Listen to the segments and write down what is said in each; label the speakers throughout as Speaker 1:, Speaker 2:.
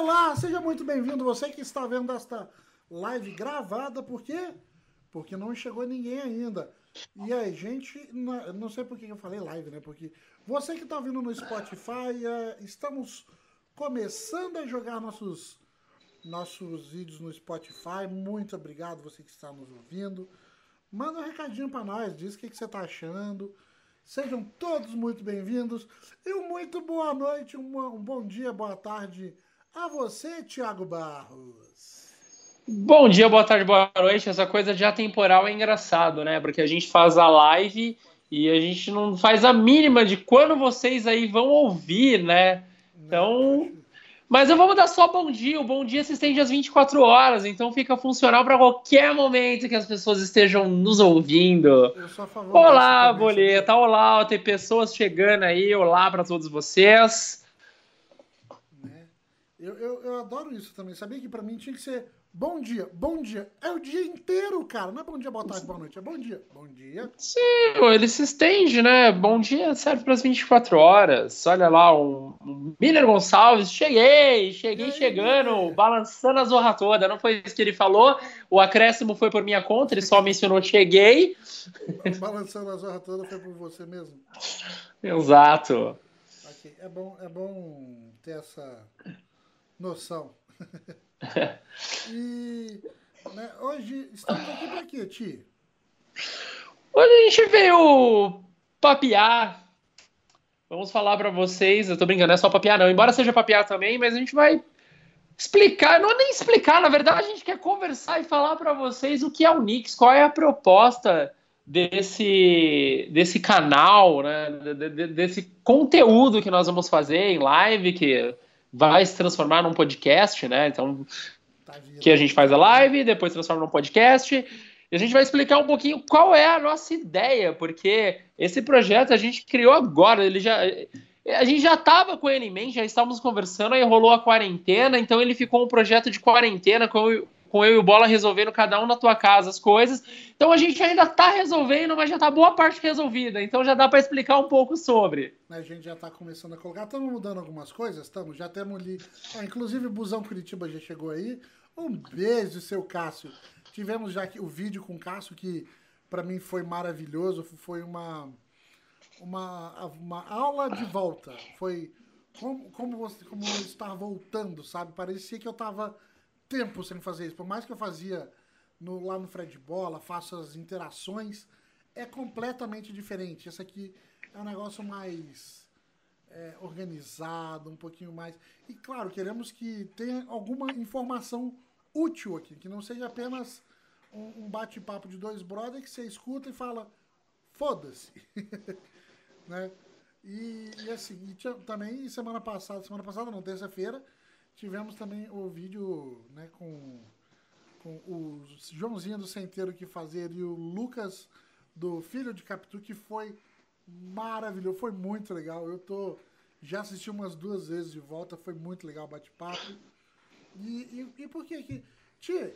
Speaker 1: Olá, seja muito bem-vindo. Você que está vendo esta live gravada, por quê? Porque não chegou ninguém ainda. E aí, gente, não sei por que eu falei live, né? Porque você que está vindo no Spotify, é, estamos começando a jogar nossos, nossos vídeos no Spotify. Muito obrigado você que está nos ouvindo. Manda um recadinho para nós, diz o que, que você está achando. Sejam todos muito bem-vindos e um muito boa noite, um bom dia, boa tarde a você, Thiago Barros.
Speaker 2: Bom dia, boa tarde, boa noite. Essa coisa de atemporal é engraçado, né? Porque a gente faz a live e a gente não faz a mínima de quando vocês aí vão ouvir, né? Então, mas eu vou dar só bom dia. O bom dia se estende às 24 horas, então fica funcional para qualquer momento que as pessoas estejam nos ouvindo. Olá, Boleta. Olá, tem pessoas chegando aí. Olá para todos vocês.
Speaker 1: Né? Eu, eu, eu adoro isso também. Sabia que para mim tinha que ser Bom dia, bom dia. É o dia inteiro, cara. Não é bom dia, boa tarde, boa noite. É bom dia, bom dia.
Speaker 2: Sim, ele se estende, né? Bom dia serve para as 24 horas. Olha lá, um, um Miller Gonçalves. Cheguei, cheguei aí, chegando, balançando a zorra toda. Não foi isso que ele falou. O acréscimo foi por minha conta, ele só mencionou cheguei.
Speaker 1: balançando a zorra toda foi por você mesmo.
Speaker 2: Exato.
Speaker 1: Okay. É, bom, é bom ter essa noção. e né, hoje estamos aqui para quê, Ti?
Speaker 2: Hoje a gente veio papear. Vamos falar para vocês. Eu tô brincando, não é só papear, não. Embora seja papear também, mas a gente vai explicar, não é nem explicar, na verdade a gente quer conversar e falar para vocês o que é o Nix, qual é a proposta desse, desse canal, né, desse conteúdo que nós vamos fazer em live, que vai se transformar num podcast, né? Então, tá que a gente faz a live, depois transforma num podcast. E a gente vai explicar um pouquinho qual é a nossa ideia, porque esse projeto a gente criou agora, ele já a gente já estava com ele em mente, já estávamos conversando, aí rolou a quarentena, então ele ficou um projeto de quarentena com com eu e o Bola resolvendo cada um na tua casa as coisas. Então a gente ainda está resolvendo, mas já está boa parte resolvida. Então já dá para explicar um pouco sobre.
Speaker 1: A gente já está começando a colocar. Estamos mudando algumas coisas? Estamos. Já temos ali. Ah, inclusive o Busão Curitiba já chegou aí. Um beijo, seu Cássio. Tivemos já aqui o vídeo com o Cássio, que para mim foi maravilhoso. Foi uma, uma, uma aula de volta. Foi como, como, você, como estar voltando, sabe? Parecia que eu estava tempo sem fazer isso. Por mais que eu fazia no, lá no Fred Bola, faço as interações, é completamente diferente. Esse aqui é um negócio mais é, organizado, um pouquinho mais. E claro, queremos que tenha alguma informação útil aqui, que não seja apenas um, um bate-papo de dois brothers que você escuta e fala, foda-se. né? E, e, assim, e também semana passada, semana passada não, terça-feira, Tivemos também o vídeo né, com, com o Joãozinho do Centeiro que fazer e o Lucas do Filho de Capitu, que foi maravilhoso, foi muito legal. Eu tô já assisti umas duas vezes de volta, foi muito legal o bate-papo. E, e, e, por que que. Tia.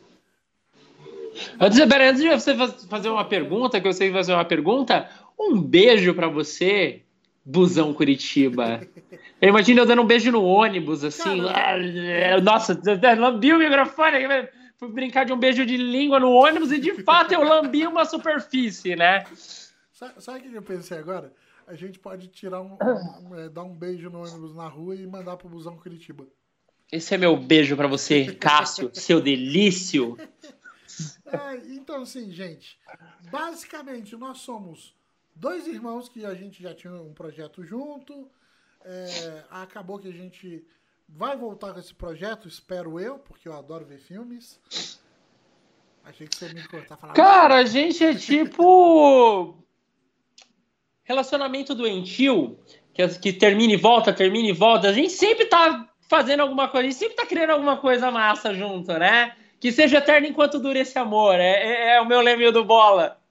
Speaker 2: Antes, antes de você fazer uma pergunta, que eu sei fazer uma pergunta, um beijo para você busão Curitiba. Eu imagino eu dando um beijo no ônibus, assim. Caramba. Nossa, lambi o microfone. Fui brincar de um beijo de língua no ônibus e de fato eu lambi uma superfície, né?
Speaker 1: Sabe o que eu pensei agora? A gente pode tirar um, um, é, dar um beijo no ônibus na rua e mandar pro busão Curitiba.
Speaker 2: Esse é meu beijo para você, Cássio, seu delício.
Speaker 1: É, então, assim, gente, basicamente nós somos dois irmãos que a gente já tinha um projeto junto. É, acabou que a gente vai voltar com esse projeto, espero eu, porque eu adoro ver filmes. Achei que você me cortar falar.
Speaker 2: Cara, a gente é tipo. relacionamento doentio, que, que termina e volta, termina e volta. A gente sempre tá fazendo alguma coisa, a gente sempre tá criando alguma coisa massa junto, né? Que seja eterno enquanto dure esse amor. É, é, é o meu leme do bola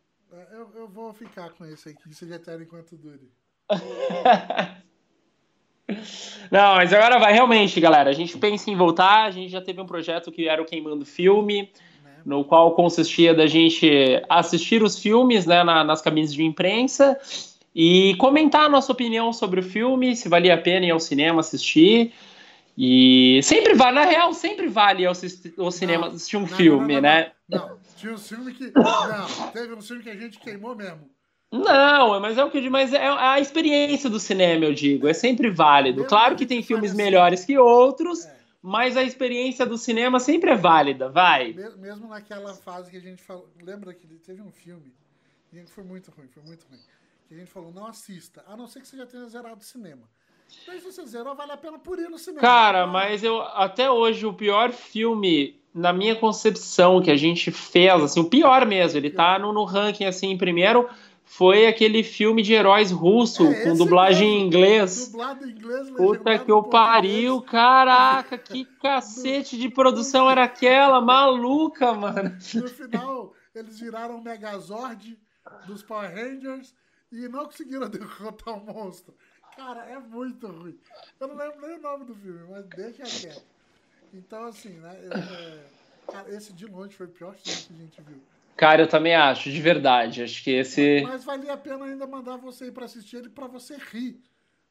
Speaker 1: eu vou ficar com esse seja eterno enquanto dure.
Speaker 2: Não, mas agora vai, realmente, galera. A gente pensa em voltar. A gente já teve um projeto que era o Queimando Filme, né? no qual consistia da gente assistir os filmes né, na, nas cabines de imprensa e comentar a nossa opinião sobre o filme, se valia a pena ir ao cinema assistir. E sempre vale, na real, sempre vale assistir o cinema,
Speaker 1: Não,
Speaker 2: assistir um
Speaker 1: não,
Speaker 2: filme,
Speaker 1: não,
Speaker 2: né?
Speaker 1: Não, tinha um filme que. Não, teve um filme que a gente queimou mesmo.
Speaker 2: Não, mas é o que eu digo, mas é a experiência do cinema, eu digo, é sempre válido. Claro
Speaker 1: que
Speaker 2: tem filmes
Speaker 1: assim.
Speaker 2: melhores que outros,
Speaker 1: É.
Speaker 2: mas a experiência do cinema sempre é válida, vai.
Speaker 1: Me- Mesmo naquela fase que a gente falou. Lembra que teve um filme que foi muito ruim, foi muito ruim. Que a gente falou, não assista, a não ser que você já tenha zerado o cinema. Se você zerou, vale a pena por ir no cinema.
Speaker 2: Cara, mas eu até hoje o pior filme, na minha concepção, que a gente fez, assim, o pior mesmo, ele tá no, no ranking assim em primeiro, foi aquele filme de heróis russo,
Speaker 1: É,
Speaker 2: com dublagem em
Speaker 1: mesmo.
Speaker 2: inglês.
Speaker 1: Dublado em inglês,
Speaker 2: Puta que o
Speaker 1: em português.
Speaker 2: pariu, caraca, que cacete de produção era aquela, maluca, mano.
Speaker 1: No final, eles viraram o Megazord dos Power Rangers e não conseguiram derrotar o monstro. Cara, é muito ruim. Eu não lembro nem o nome do filme, mas deixa quieto. Então, assim, né? eu, é, cara, esse de longe foi o pior filme que a gente viu.
Speaker 2: Cara, eu também acho, de verdade. Acho que esse.
Speaker 1: Mas valia a pena ainda mandar você ir pra assistir ele pra você rir.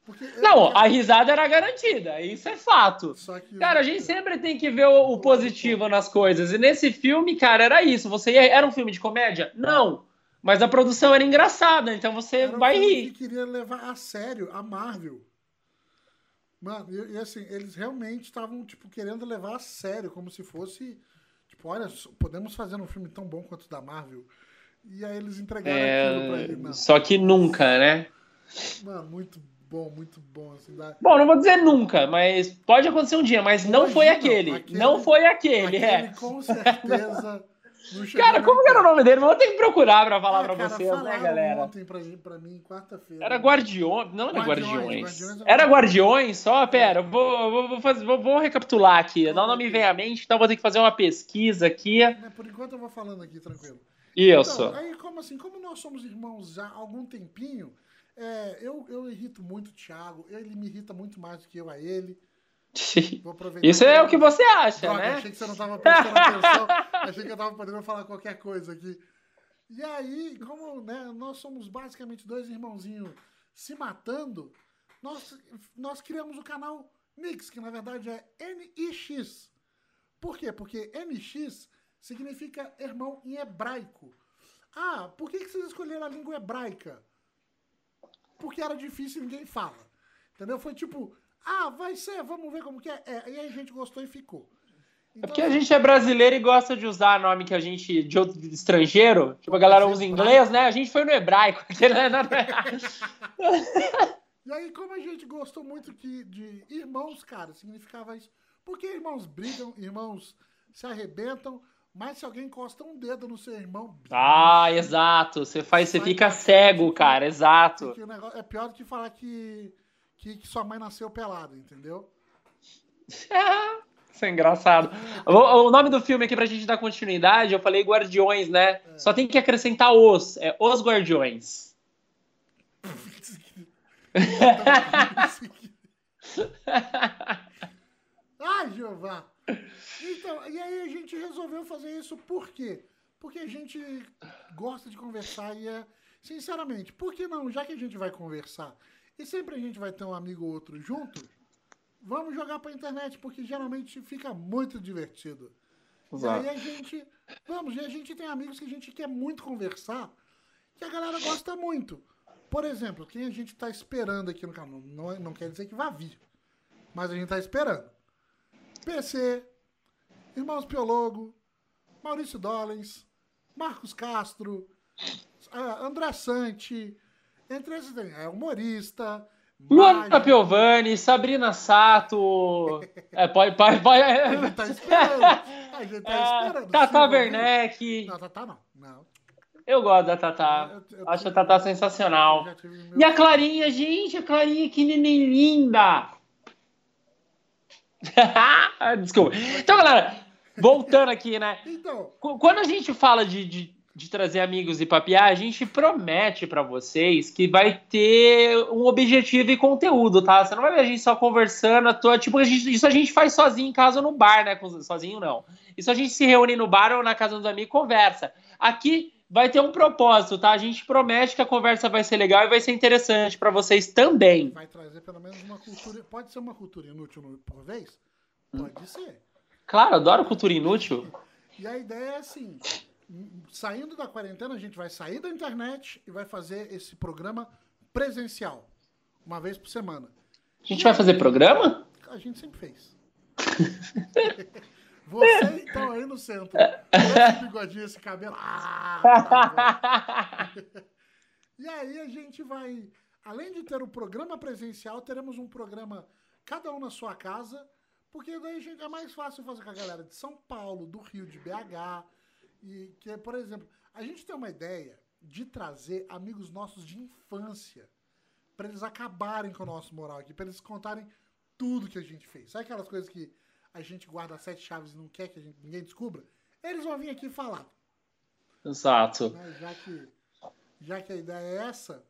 Speaker 1: Porque
Speaker 2: Não, a risada era garantida, isso é fato.
Speaker 1: Que,
Speaker 2: Cara, a gente sempre tem que ver o, o positivo nas coisas. E nesse filme, cara, era isso. Você ia- era um filme de comédia? Não. Mas a produção era engraçada, então você
Speaker 1: Era
Speaker 2: vai rir.
Speaker 1: que queria levar a sério a Marvel. Mano, e, e assim, eles realmente estavam, tipo, querendo levar a sério, como se fosse. Tipo, olha, podemos fazer um filme tão bom quanto o da Marvel. E aí eles entregaram aquilo pra ele.
Speaker 2: É,
Speaker 1: Não.
Speaker 2: só que nunca, né?
Speaker 1: Mano, muito bom, muito bom. Assim, dá...
Speaker 2: Bom, não vou dizer nunca, mas pode acontecer um dia, mas não foi
Speaker 1: Imagina,
Speaker 2: aquele.
Speaker 1: aquele-
Speaker 2: Não foi aquele,
Speaker 1: Aquele
Speaker 2: é.
Speaker 1: com certeza.
Speaker 2: Cara, como que era o
Speaker 1: perto.
Speaker 2: nome dele? Vou ter que procurar pra falar
Speaker 1: Ah,
Speaker 2: pra
Speaker 1: cara,
Speaker 2: vocês, né, galera?
Speaker 1: ontem pra, pra mim, quarta-feira.
Speaker 2: Era Guardiões, não era
Speaker 1: Guardiões,
Speaker 2: Guardiões.
Speaker 1: Guardiões é
Speaker 2: Era Guardiões só? Pera, eu vou, vou, vou, fazer, vou, vou recapitular aqui. Não, não me vem à mente, então vou ter que fazer uma pesquisa aqui.
Speaker 1: Mas Por enquanto eu vou falando aqui, tranquilo.
Speaker 2: Isso.
Speaker 1: Então, aí, como assim, como nós somos irmãos já há algum tempinho, é, eu, eu irrito muito o Thiago, ele me irrita muito mais do que eu a ele.
Speaker 2: Isso é o que você acha,
Speaker 1: Droga,
Speaker 2: né?
Speaker 1: achei que você não estava prestando atenção, achei que eu estava podendo falar qualquer coisa aqui. E aí, como né, nós somos basicamente dois irmãozinhos se matando, nós, nós criamos o canal Nix, que na verdade é NIX. Por quê? Porque NX significa irmão em hebraico. Ah, por que, que vocês escolheram a língua hebraica? Porque era difícil e ninguém fala. Entendeu? Foi tipo, ah, vai ser, vamos ver como que é. é e aí a gente gostou e ficou.
Speaker 2: É
Speaker 1: Então,
Speaker 2: porque a gente é brasileiro e gosta de usar nome que a gente, de outro de estrangeiro. Tipo, a galera usa inglês, né? A gente foi no hebraico. aquele, né?
Speaker 1: E aí, como a gente gostou muito que, de irmãos, cara, significava isso. Porque irmãos brigam, irmãos se arrebentam, mas se alguém encosta um dedo no seu irmão,
Speaker 2: Ah, exato. Você faz, você fica cego, cara. Exato.
Speaker 1: é pior do que falar que, que, que sua mãe nasceu pelada, entendeu?
Speaker 2: Isso é engraçado. O, o nome do filme aqui pra gente dar continuidade, eu falei Guardiões, né? Só tem que acrescentar os. É Os Guardiões.
Speaker 1: Ai, Jeová! Então, e aí a gente resolveu fazer isso por quê? Porque a gente gosta de conversar e é. Sinceramente, por que não? Já que a gente vai conversar e sempre a gente vai ter um amigo ou outro junto, vamos jogar pra internet, porque geralmente fica muito divertido. E aí a gente. Vamos, e a gente tem amigos que a gente quer muito conversar, que a galera gosta muito. Por exemplo, quem a gente tá esperando aqui no canal, não, não quer dizer que vá vir, mas a gente tá esperando. PC, Irmãos Piologo, Maurício Dollens, Marcos Castro, ah, André Sante, entre esses tem, é humorista,
Speaker 2: Luana Piovani, Sabrina Sato. É, pode. pode, pode
Speaker 1: A gente tá esperando. A gente tá
Speaker 2: É,
Speaker 1: esperando.
Speaker 2: Tata
Speaker 1: Silva,
Speaker 2: Werneck.
Speaker 1: Não, Tata não. Não.
Speaker 2: Eu gosto da Tatá. Acho a Tatá sensacional.
Speaker 1: meu-
Speaker 2: E a Clarinha, gente, a Clarinha, que neném linda! Desculpa. Então, galera, voltando aqui, né?
Speaker 1: Então,
Speaker 2: Qu- Quando a gente fala de, de, de trazer amigos e papiar, a gente promete pra vocês que vai ter um objetivo e conteúdo, tá? Você não vai ver a gente só conversando à toa. Tipo, a gente- isso a gente faz sozinho em casa ou no bar, né? Sozinho não. Isso a gente se reúne no bar ou na casa dos amigos e conversa. Aqui, vai ter um propósito, tá? A gente promete que a conversa vai ser legal e vai ser interessante para vocês também.
Speaker 1: Vai trazer pelo menos uma cultura. Pode ser uma cultura inútil por vez? Pode ser.
Speaker 2: Claro, adoro cultura inútil.
Speaker 1: E a ideia é assim: saindo da quarentena, a gente vai sair da internet e vai fazer esse programa presencial, uma vez por semana.
Speaker 2: A gente e vai fazer programa?
Speaker 1: A gente sempre fez. Você então aí no centro. Esse bigodinho, esse cabelo. Ah, tá e aí a gente vai, além de ter o programa presencial, teremos um programa cada um na sua casa, porque daí gente, é mais fácil fazer com a galera de São Paulo, do Rio, de BH. E que, por exemplo, a gente tem uma ideia de trazer amigos nossos de infância para eles acabarem com o nosso moral aqui, para eles contarem tudo que a gente fez. Sabe aquelas coisas que a gente guarda sete chaves e não quer que gente, ninguém descubra? Eles vão vir aqui falar.
Speaker 2: Exato.
Speaker 1: Né? Já, que, já que a ideia é essa.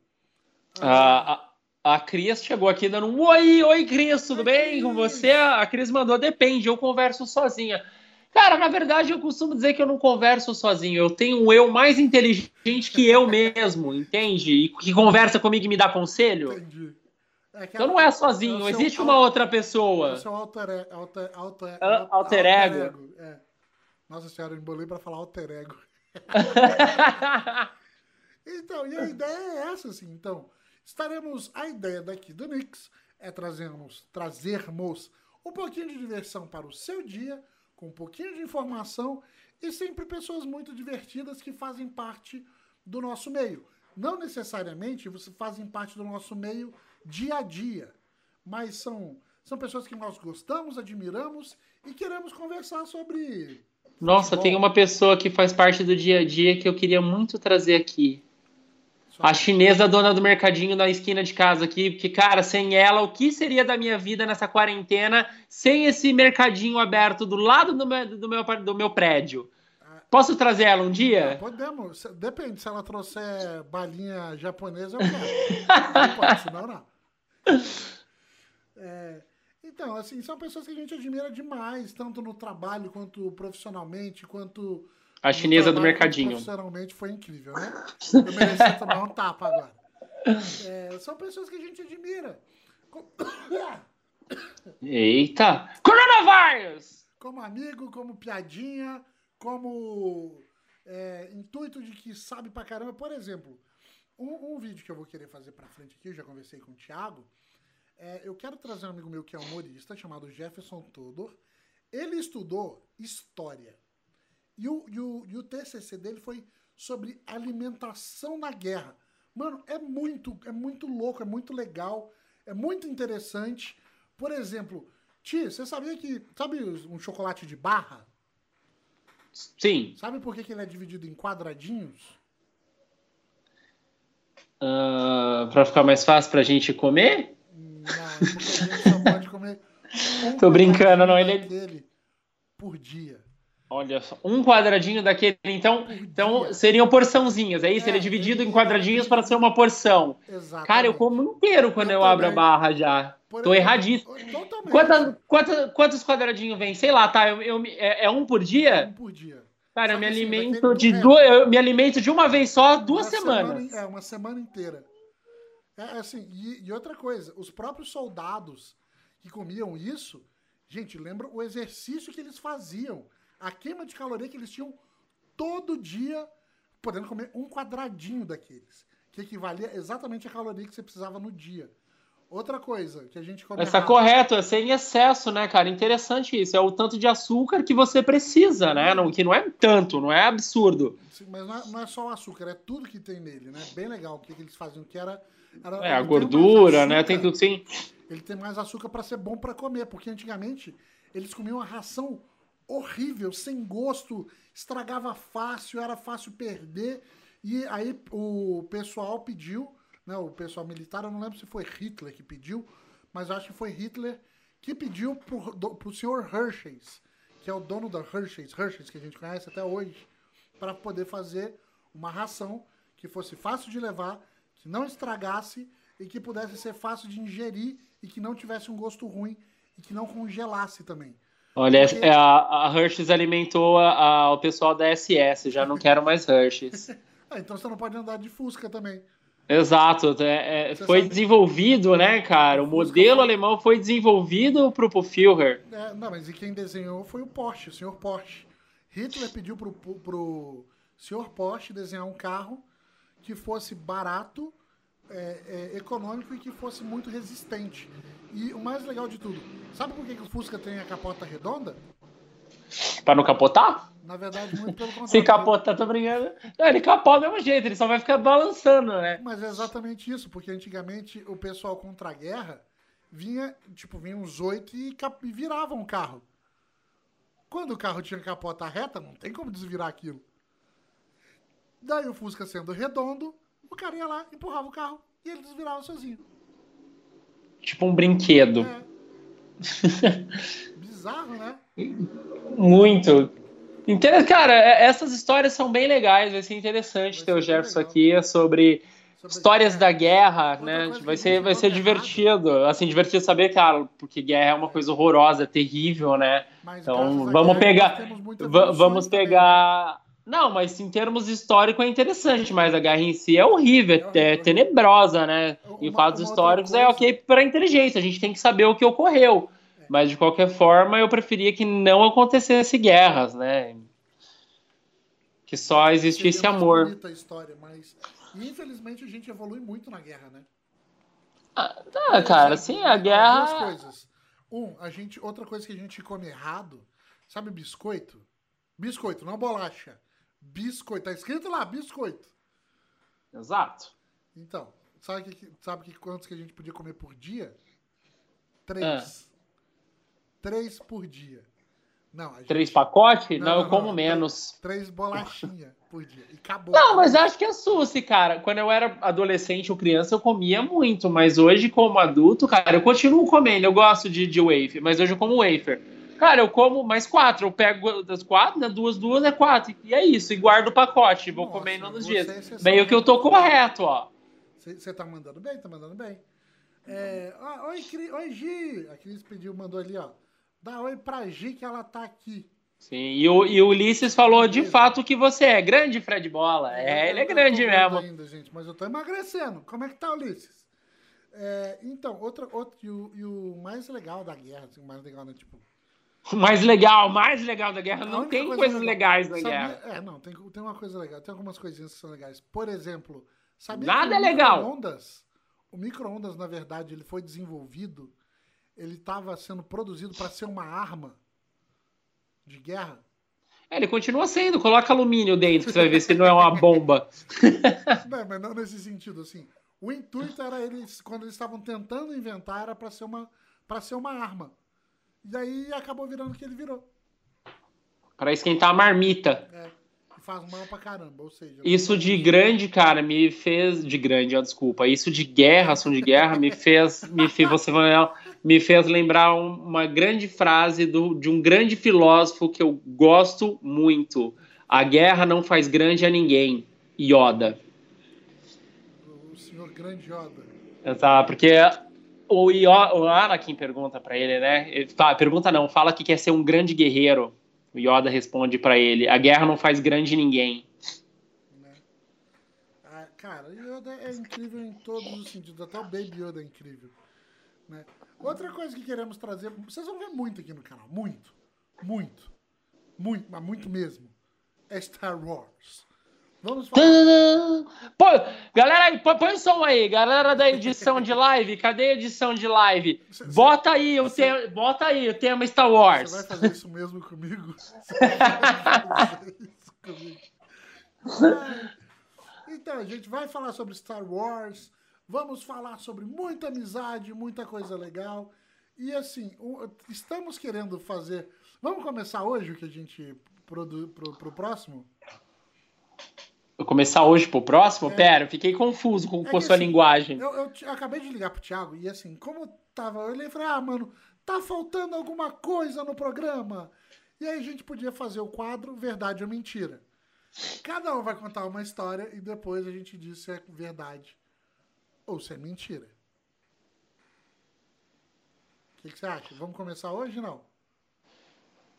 Speaker 2: A, a, a Cris chegou aqui dando um oi, oi Cris, tudo oi, bem Cris. com você? A Cris mandou, depende, eu converso sozinha. Cara, na verdade, eu costumo dizer que eu não converso sozinho. Eu tenho um eu mais inteligente que eu mesmo, entende? E que conversa comigo e me dá conselho. Entendi. É então não é sozinho, é existe uma outra pessoa. É
Speaker 1: o seu alter, alter, alter,
Speaker 2: alter, alter ego. ego.
Speaker 1: É. Nossa senhora, eu embolei para falar alter ego. então, e a ideia é essa, assim. Então, estaremos. A ideia daqui do Nix é trazermos, trazermos um pouquinho de diversão para o seu dia com um pouquinho de informação e sempre pessoas muito divertidas que fazem parte do nosso meio. Não necessariamente você fazem parte do nosso meio dia a dia, mas são, são pessoas que nós gostamos, admiramos e queremos conversar sobre.
Speaker 2: Nossa, tem uma pessoa que faz parte do dia a dia que eu queria muito trazer aqui. A chinesa dona do mercadinho na esquina de casa aqui, porque, cara, sem ela, o que seria da minha vida nessa quarentena sem esse mercadinho aberto do lado do meu, do meu, do meu prédio? Posso trazer ela um dia?
Speaker 1: Podemos. Depende, se ela trouxer balinha japonesa, eu quero. não pode, senão não. É, então, assim, são pessoas que a gente admira demais, tanto no trabalho quanto profissionalmente, quanto
Speaker 2: a chinesa do mercadinho.
Speaker 1: Profissionalmente foi incrível, né? Eu mereci tomar um tapa agora. É, são pessoas que a gente admira.
Speaker 2: Eita! Coronavírus!
Speaker 1: Como amigo, como piadinha, como é, intuito de que sabe pra caramba. Por exemplo, um, um, vídeo que eu vou querer fazer pra frente aqui, eu já conversei com o Thiago. É, eu quero trazer um amigo meu que é humorista, chamado Jefferson Todor. Ele estudou história. E o, e, o, e o TCC dele foi sobre alimentação na guerra. Mano, é muito, é muito louco, é muito legal, é muito interessante. Por exemplo, Ti, você sabia que. Sabe um chocolate de barra?
Speaker 2: Sim.
Speaker 1: Sabe por que, que ele é dividido em quadradinhos?
Speaker 2: Uh, pra ficar mais fácil pra gente comer?
Speaker 1: Não, porque a gente só pode comer.
Speaker 2: Um Tô brincando, não. Ele
Speaker 1: é. Por dia.
Speaker 2: Olha só, um quadradinho daquele, então, então seriam porçãozinhas, é isso? É, Ele é dividido em quadradinhos para ser uma porção.
Speaker 1: Exatamente.
Speaker 2: Cara, eu como inteiro quando eu, eu abro a barra já. Por Tô erradíssimo. Quantas, quantas, quantos quadradinhos vem? Sei lá, tá? Eu, eu é, é, um por dia? É
Speaker 1: um por dia.
Speaker 2: Cara, eu me assim, alimento de duas, eu me alimento de uma vez só duas uma semanas.
Speaker 1: Semana, é, uma semana inteira. É, é assim, e, e outra coisa, os próprios soldados que comiam isso, gente, lembra o exercício que eles faziam a queima de caloria que eles tinham todo dia, podendo comer um quadradinho daqueles, que equivalia exatamente a caloria que você precisava no dia. Outra coisa que a gente
Speaker 2: come. Está correto, é sem excesso, né, cara? Interessante isso. É o tanto de açúcar que você precisa, né? Não, que não é tanto, não é absurdo.
Speaker 1: Sim, mas não é, não é, só o açúcar, é tudo que tem nele, né? Bem legal o que, que eles faziam, que era. era
Speaker 2: é, a gordura, né? Tem tudo sim.
Speaker 1: Ele tem mais açúcar para ser bom para comer, porque antigamente eles comiam a ração horrível, sem gosto, estragava fácil, era fácil perder. E aí o pessoal pediu, né, o pessoal militar, eu não lembro se foi Hitler que pediu, mas acho que foi Hitler que pediu para o senhor Hershey's, que é o dono da Hershey's, Hershey's que a gente conhece até hoje, para poder fazer uma ração que fosse fácil de levar, que não estragasse e que pudesse ser fácil de ingerir e que não tivesse um gosto ruim e que não congelasse também.
Speaker 2: Olha, a, a Hershey's alimentou a, a, o pessoal da SS, já não quero mais Hershey's.
Speaker 1: Ah, então você não pode andar de Fusca também.
Speaker 2: Exato, é, é, foi sabe? desenvolvido, né, cara? O modelo foi... alemão foi desenvolvido pro, pro Führer.
Speaker 1: É, não, mas e quem desenhou foi o Porsche, o senhor Porsche. Hitler pediu pro, pro, pro senhor Porsche desenhar um carro que fosse barato, é, é, econômico e que fosse muito resistente. E o mais legal de tudo, sabe por que, que o Fusca tem a capota redonda?
Speaker 2: Para não capotar?
Speaker 1: Na verdade, muito pelo contrário.
Speaker 2: Se capotar, tô brincando. Não, ele capota do mesmo jeito, ele só vai ficar balançando, né?
Speaker 1: Mas é exatamente isso, porque antigamente o pessoal contra a guerra vinha, tipo, vinha uns oito e, cap... e viravam o carro. Quando o carro tinha capota reta, não tem como desvirar aquilo. Daí o Fusca sendo redondo, o cara ia lá, empurrava o carro e ele desvirava sozinho.
Speaker 2: Tipo um brinquedo. É.
Speaker 1: Bizarro, né?
Speaker 2: Muito. Cara, é, essas histórias são bem legais, vai ser interessante vai ter ser o Jefferson legal. aqui sobre, sobre histórias da guerra, né? Vai ser, vai ser divertido. Assim, divertido saber, cara, porque guerra é uma coisa horrorosa, terrível, né? Mas, então, vamos pegar. Vamos pegar. Não, mas em termos históricos é interessante, mas a guerra em si é horrível, é, é tenebrosa, né? Uma, em fatos históricos é ok para inteligência, a gente tem que saber o que ocorreu. É. Mas de qualquer forma, eu preferia que não acontecesse guerras, né? Que só existisse Seria amor.
Speaker 1: Bonita a história, mas infelizmente a gente evolui muito na guerra, né?
Speaker 2: Ah, tá, cara, sim, a guerra.
Speaker 1: Duas coisas. Um, a gente, outra coisa que a gente come errado, sabe biscoito? Biscoito, não bolacha. Biscoito. Tá escrito lá, biscoito.
Speaker 2: Exato.
Speaker 1: Então, sabe, que, sabe que quantos que a gente podia comer por dia? Três. É. Três por dia. Não, gente...
Speaker 2: Três pacotes? Não, não, eu como não, menos.
Speaker 1: Três bolachinhas por dia. E acabou.
Speaker 2: Não, mas acho que é sushi, cara. Quando eu era adolescente ou criança, eu comia muito. Mas hoje, como adulto, cara, eu continuo comendo. Eu gosto de, de wafer, mas hoje eu como wafer. Cara, eu como mais quatro. Eu pego das quatro, né? Duas, duas é quatro. E é isso. E guardo o pacote. Vou Nossa, comendo nos dias. Meio que eu tô correto, ó.
Speaker 1: Você tá mandando bem, tá mandando bem. É, oi, Cri, oi, Gi. A Cris pediu, mandou ali, ó. Dá oi pra Gi que ela tá aqui.
Speaker 2: Sim, e o, e o Ulisses falou de fato que você é grande, Fred Bola. É, ele é grande mesmo.
Speaker 1: Ainda, gente, mas eu tô emagrecendo. Como é que tá, Ulisses? É, então, outra, outro, e o, e o mais legal da guerra, assim, o mais legal, né? Tipo,
Speaker 2: mais legal, mais legal da guerra. Não tem coisa coisas legal. legais na guerra.
Speaker 1: É, não, tem, tem uma coisa legal. Tem algumas coisinhas que são legais. Por exemplo, sabia
Speaker 2: Nada
Speaker 1: que
Speaker 2: é legal.
Speaker 1: Micro-ondas, o micro-ondas, na verdade, ele foi desenvolvido, ele estava sendo produzido para ser uma arma de guerra.
Speaker 2: É, ele continua sendo. Coloca alumínio dentro, que você vai ver se não é uma bomba.
Speaker 1: não, mas não nesse sentido, assim. O intuito era eles, quando eles estavam tentando inventar, era para ser uma para ser uma arma. E aí acabou virando o que ele virou.
Speaker 2: Para esquentar a marmita.
Speaker 1: É. Faz mal pra caramba, ou seja.
Speaker 2: Isso de grande, cara, me fez. De grande, ó, desculpa. Isso de guerra, som de guerra, me fez. Me fez, você me fez lembrar uma grande frase do, de um grande filósofo que eu gosto muito. A guerra não faz grande a ninguém. Yoda.
Speaker 1: O senhor grande Yoda.
Speaker 2: Exato, porque o, Io, o Anakin pergunta para ele, né? Ele, tá, pergunta não, fala que quer ser um grande guerreiro. O Yoda responde para ele: a guerra não faz grande ninguém.
Speaker 1: Né? Ah, cara, Yoda é incrível em todos os sentidos, até o Baby Yoda é incrível. Né? Outra coisa que queremos trazer, vocês vão ver muito aqui no canal, muito, muito, muito, mas muito mesmo, é Star Wars. Vamos falar.
Speaker 2: Pô, galera, põe o som aí, galera da edição de live. Cadê a edição de live? Bota aí o tema, bota aí o tema Star Wars.
Speaker 1: Você vai fazer isso mesmo comigo? Você vai fazer isso comigo? Então, a gente vai falar sobre Star Wars. Vamos falar sobre muita amizade, muita coisa legal. E assim, estamos querendo fazer. Vamos começar hoje o que a gente pro, pro, pro próximo?
Speaker 2: Começar hoje pro próximo? É. Pera, eu fiquei confuso com, é com a sua assim, linguagem.
Speaker 1: Eu, eu, eu, acabei de ligar pro Thiago e assim, como tava, eu olhei e falei, ah, mano, tá faltando alguma coisa no programa. E aí a gente podia fazer o quadro Verdade ou Mentira. Cada um vai contar uma história e depois a gente diz se é verdade ou se é mentira. O que, que você acha? Vamos começar hoje não?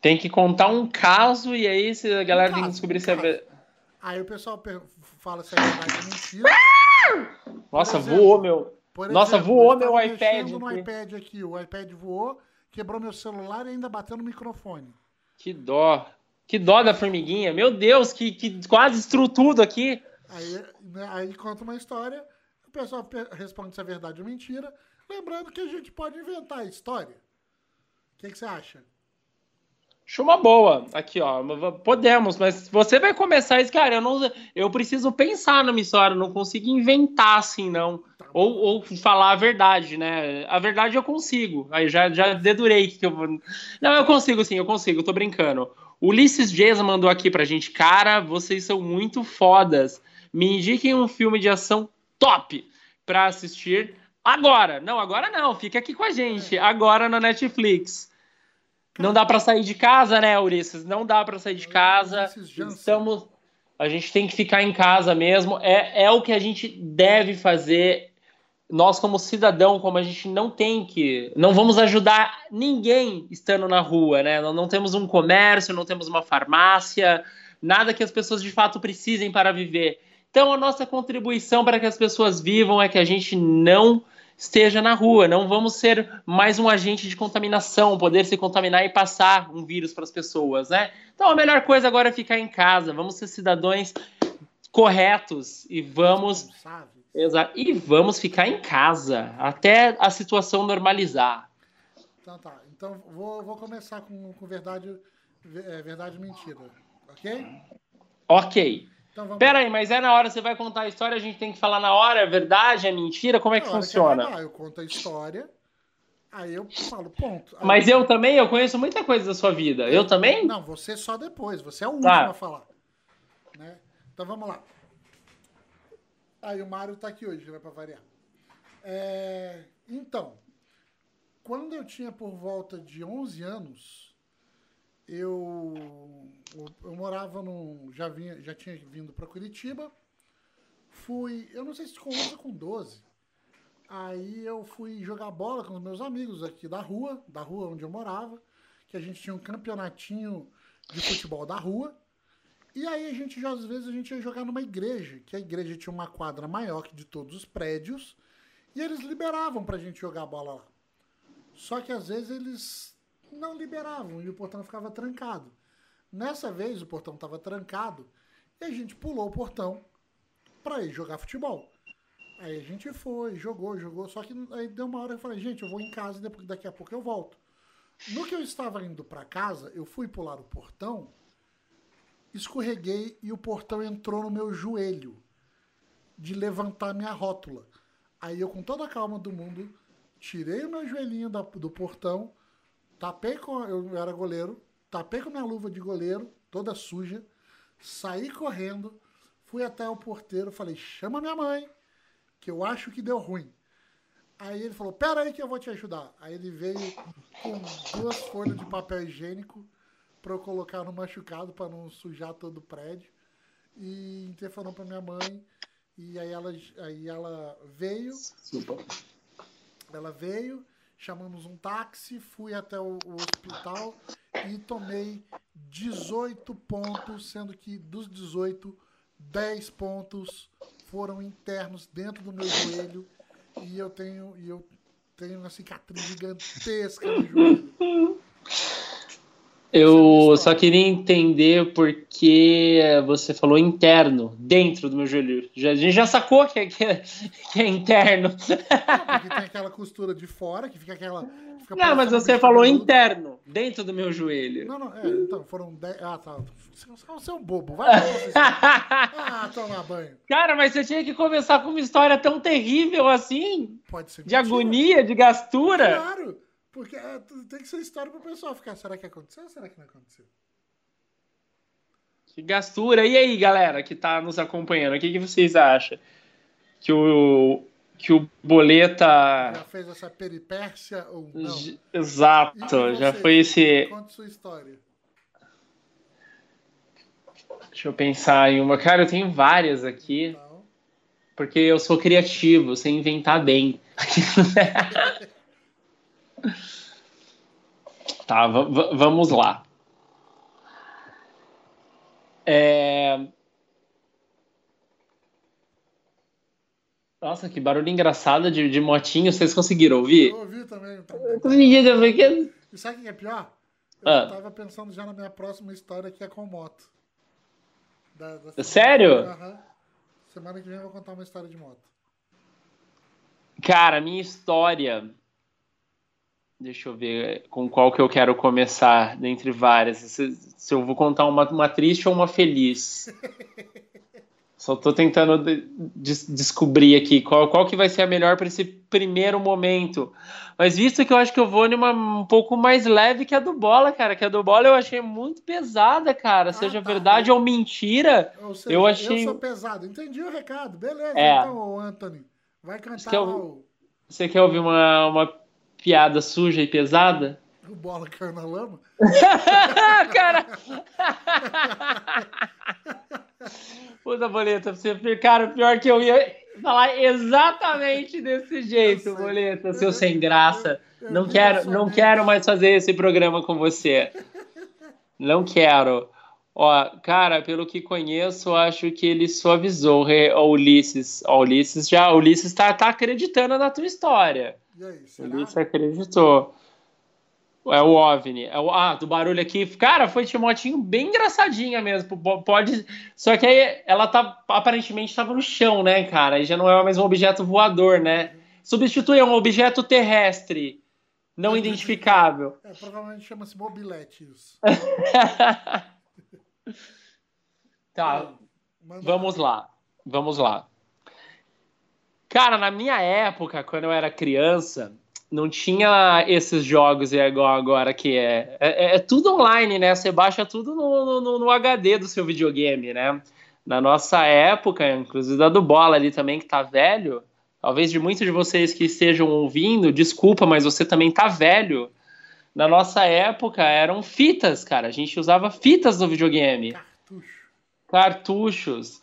Speaker 2: Tem que contar um caso e aí se a galera um tem que descobrir um se é verdade.
Speaker 1: Aí o pessoal fala se é verdade ou mentira.
Speaker 2: Nossa, exemplo, voou meu. Nossa, exemplo, voou meu iPad.
Speaker 1: no iPad aqui, o iPad voou, quebrou meu celular e ainda bateu no microfone.
Speaker 2: Que dó. Que dó da formiguinha. Meu Deus, que, que quase destruiu tudo aqui.
Speaker 1: Aí, né, aí conta uma história, o pessoal responde se é verdade ou mentira. Lembrando que a gente pode inventar a história. O que, que você acha?
Speaker 2: Acho uma boa. Aqui, ó. Podemos, mas você vai começar isso, cara. Eu não, eu preciso pensar na minha história, não consigo inventar assim, não. Tá ou, ou falar a verdade, né? A verdade eu consigo. Aí já, já dedurei que eu vou. Não, eu consigo sim, eu consigo, eu tô brincando. Ulisses Dias mandou aqui pra gente, cara, vocês são muito fodas. Me indiquem um filme de ação top pra assistir agora. Não, agora não, fica aqui com a gente. Agora na Netflix. Não dá para sair de casa, né, Ulisses? Não dá para sair de casa. Estamos. A gente tem que ficar em casa mesmo. É, é o que a gente deve fazer. Nós, como cidadão, como a gente não tem que. Não vamos ajudar ninguém estando na rua, né? Nós não temos um comércio, não temos uma farmácia, nada que as pessoas de fato precisem para viver. Então, a nossa contribuição para que as pessoas vivam é que a gente não esteja na rua. Não vamos ser mais um agente de contaminação, poder se contaminar e passar um vírus para as pessoas, né? Então a melhor coisa agora é ficar em casa. Vamos ser cidadãos corretos e vamos Exato. E vamos ficar em casa até a situação normalizar.
Speaker 1: Então tá. Então vou, vou começar com, com verdade, é, verdade mentira. Ok?
Speaker 2: Ok. Então, Pera aí, mas é na hora, você vai contar a história, a gente tem que falar na hora, é verdade, é mentira? Como é que funciona?
Speaker 1: Que eu conto a história, aí eu falo, ponto.
Speaker 2: Aí mas eu... também, eu conheço muita coisa da sua vida. Eu também?
Speaker 1: Não, você só depois, você é o último tá. a falar. Né? Então vamos lá. Aí o Mário tá aqui hoje, vai pra variar. É... Então, quando eu tinha por volta de 11 anos, eu, eu morava num. Já, vinha, já tinha vindo para Curitiba. Fui. Eu não sei se com 11 ou com 12. Aí eu fui jogar bola com os meus amigos aqui da rua, da rua onde eu morava, que a gente tinha um campeonatinho de futebol da rua. E aí a gente já, às vezes, a gente ia jogar numa igreja, que a igreja tinha uma quadra maior que de todos os prédios, e eles liberavam pra gente jogar bola lá. Só que às vezes eles não liberavam e o portão ficava trancado. Nessa vez o portão estava trancado e a gente pulou o portão para ir jogar futebol. Aí a gente foi, jogou, jogou, só que aí deu uma hora eu falei, gente, eu vou em casa e daqui a pouco eu volto. No que eu estava indo para casa, eu fui pular o portão, escorreguei e o portão entrou no meu joelho de levantar minha rótula. Aí eu, com toda a calma do mundo, tirei o meu joelhinho da, do portão, tapei com. Eu era goleiro, tapei com minha luva de goleiro, toda suja, saí correndo, fui até o porteiro, falei: chama minha mãe, que eu acho que deu ruim. Aí ele falou: pera aí que eu vou te ajudar. Aí ele veio com duas folhas de papel higiênico para eu colocar no machucado para não sujar todo o prédio. E telefonou para minha mãe. E aí ela, aí ela veio. Ela veio, chamamos um táxi, fui até o, o hospital e tomei 18 pontos, sendo que dos 18, 10 pontos foram internos dentro do meu joelho e eu tenho, e eu tenho uma cicatriz gigantesca no joelho.
Speaker 2: Eu só queria entender porque você falou interno, dentro do meu joelho. Já, a gente já sacou que é, que é, que é interno.
Speaker 1: Porque tem aquela costura de fora, que fica aquela. Fica
Speaker 2: não, mas você falou interno, dentro do meu joelho.
Speaker 1: Não, não, é, então, foram 10. Ah, tá. Você é um bobo, vai Ah, toma banho.
Speaker 2: Cara, mas você tinha que começar com uma história tão terrível assim?
Speaker 1: Pode ser.
Speaker 2: De mentira. agonia, de gastura?
Speaker 1: Claro. Porque é, tem que ser história para o pessoal ficar. Será que aconteceu ou será que não aconteceu?
Speaker 2: Que gastura. E aí, galera que está nos acompanhando, o que, que vocês acham? Que o, que o Boleta.
Speaker 1: Já fez essa peripécia ou não?
Speaker 2: Exato, já foi esse.
Speaker 1: Conte sua história.
Speaker 2: Deixa eu pensar em uma. Cara, eu tenho várias aqui. Não. Porque eu sou criativo, sei inventar bem. Tá, vamos lá. É... Nossa, que barulho engraçado de, de motinho. Vocês conseguiram ouvir?
Speaker 1: Eu ouvi também.
Speaker 2: Tá... Eu consegui também.
Speaker 1: E sabe o que é pior? Eu
Speaker 2: ah.
Speaker 1: tava pensando já na minha próxima história que é com moto. Da, da
Speaker 2: Sério?
Speaker 1: Uhum. Semana que vem eu vou contar uma história de moto.
Speaker 2: Cara, minha história Deixa eu ver com qual que eu quero começar, dentre várias. Se, se eu vou contar uma, uma triste ou uma feliz. Só tô tentando de- des- descobrir aqui qual, qual que vai ser a melhor para esse primeiro momento. Mas visto que eu acho que eu vou numa um pouco mais leve que a do Bola, cara. Que a do Bola eu achei muito pesada, cara. Seja
Speaker 1: tá.
Speaker 2: verdade ou mentira.
Speaker 1: Ou seja,
Speaker 2: Eu achei-
Speaker 1: eu sou pesado. Entendi o recado. Beleza,
Speaker 2: É.
Speaker 1: então, Anthony. Vai cantar
Speaker 2: que eu-
Speaker 1: lá o,
Speaker 2: Você quer ouvir uma, uma piada suja e pesada?
Speaker 1: o bola caiu na lama.
Speaker 2: cara! Puta boleta, você, cara, pior que eu ia falar exatamente desse jeito, boleta, seu sem graça.
Speaker 1: Eu
Speaker 2: Não quero, não quero mais fazer esse programa com você. Não quero. Ó, cara, pelo que conheço, acho que ele suavizou o Ulisses. Ó, o Ulisses já, o Ulisses tá, tá acreditando na tua história.
Speaker 1: E aí,
Speaker 2: O
Speaker 1: será?
Speaker 2: Ulisses acreditou. É o OVNI. É o, ah, do barulho aqui. Cara, foi Timotinho bem engraçadinha mesmo. Po- Pode. Só que aí ela tá. Aparentemente estava no chão, né, cara? Aí já não é mais um objeto voador, né? Substitui um objeto terrestre. Não identificável.
Speaker 1: É, provavelmente chama-se mobilete isso.
Speaker 2: Tá,
Speaker 1: Manda-
Speaker 2: Vamos lá, vamos lá. Cara, na minha época, quando eu era criança, não tinha esses jogos igual agora que é. É, é tudo online, né? Você baixa tudo no, no, no HD do seu videogame, né? Na nossa época, inclusive da do Bola ali também, que tá velho, talvez de muitos de vocês que estejam ouvindo, desculpa, mas você também tá velho. Na nossa época eram fitas, cara. A gente usava fitas no videogame
Speaker 1: Cartucho.
Speaker 2: cartuchos.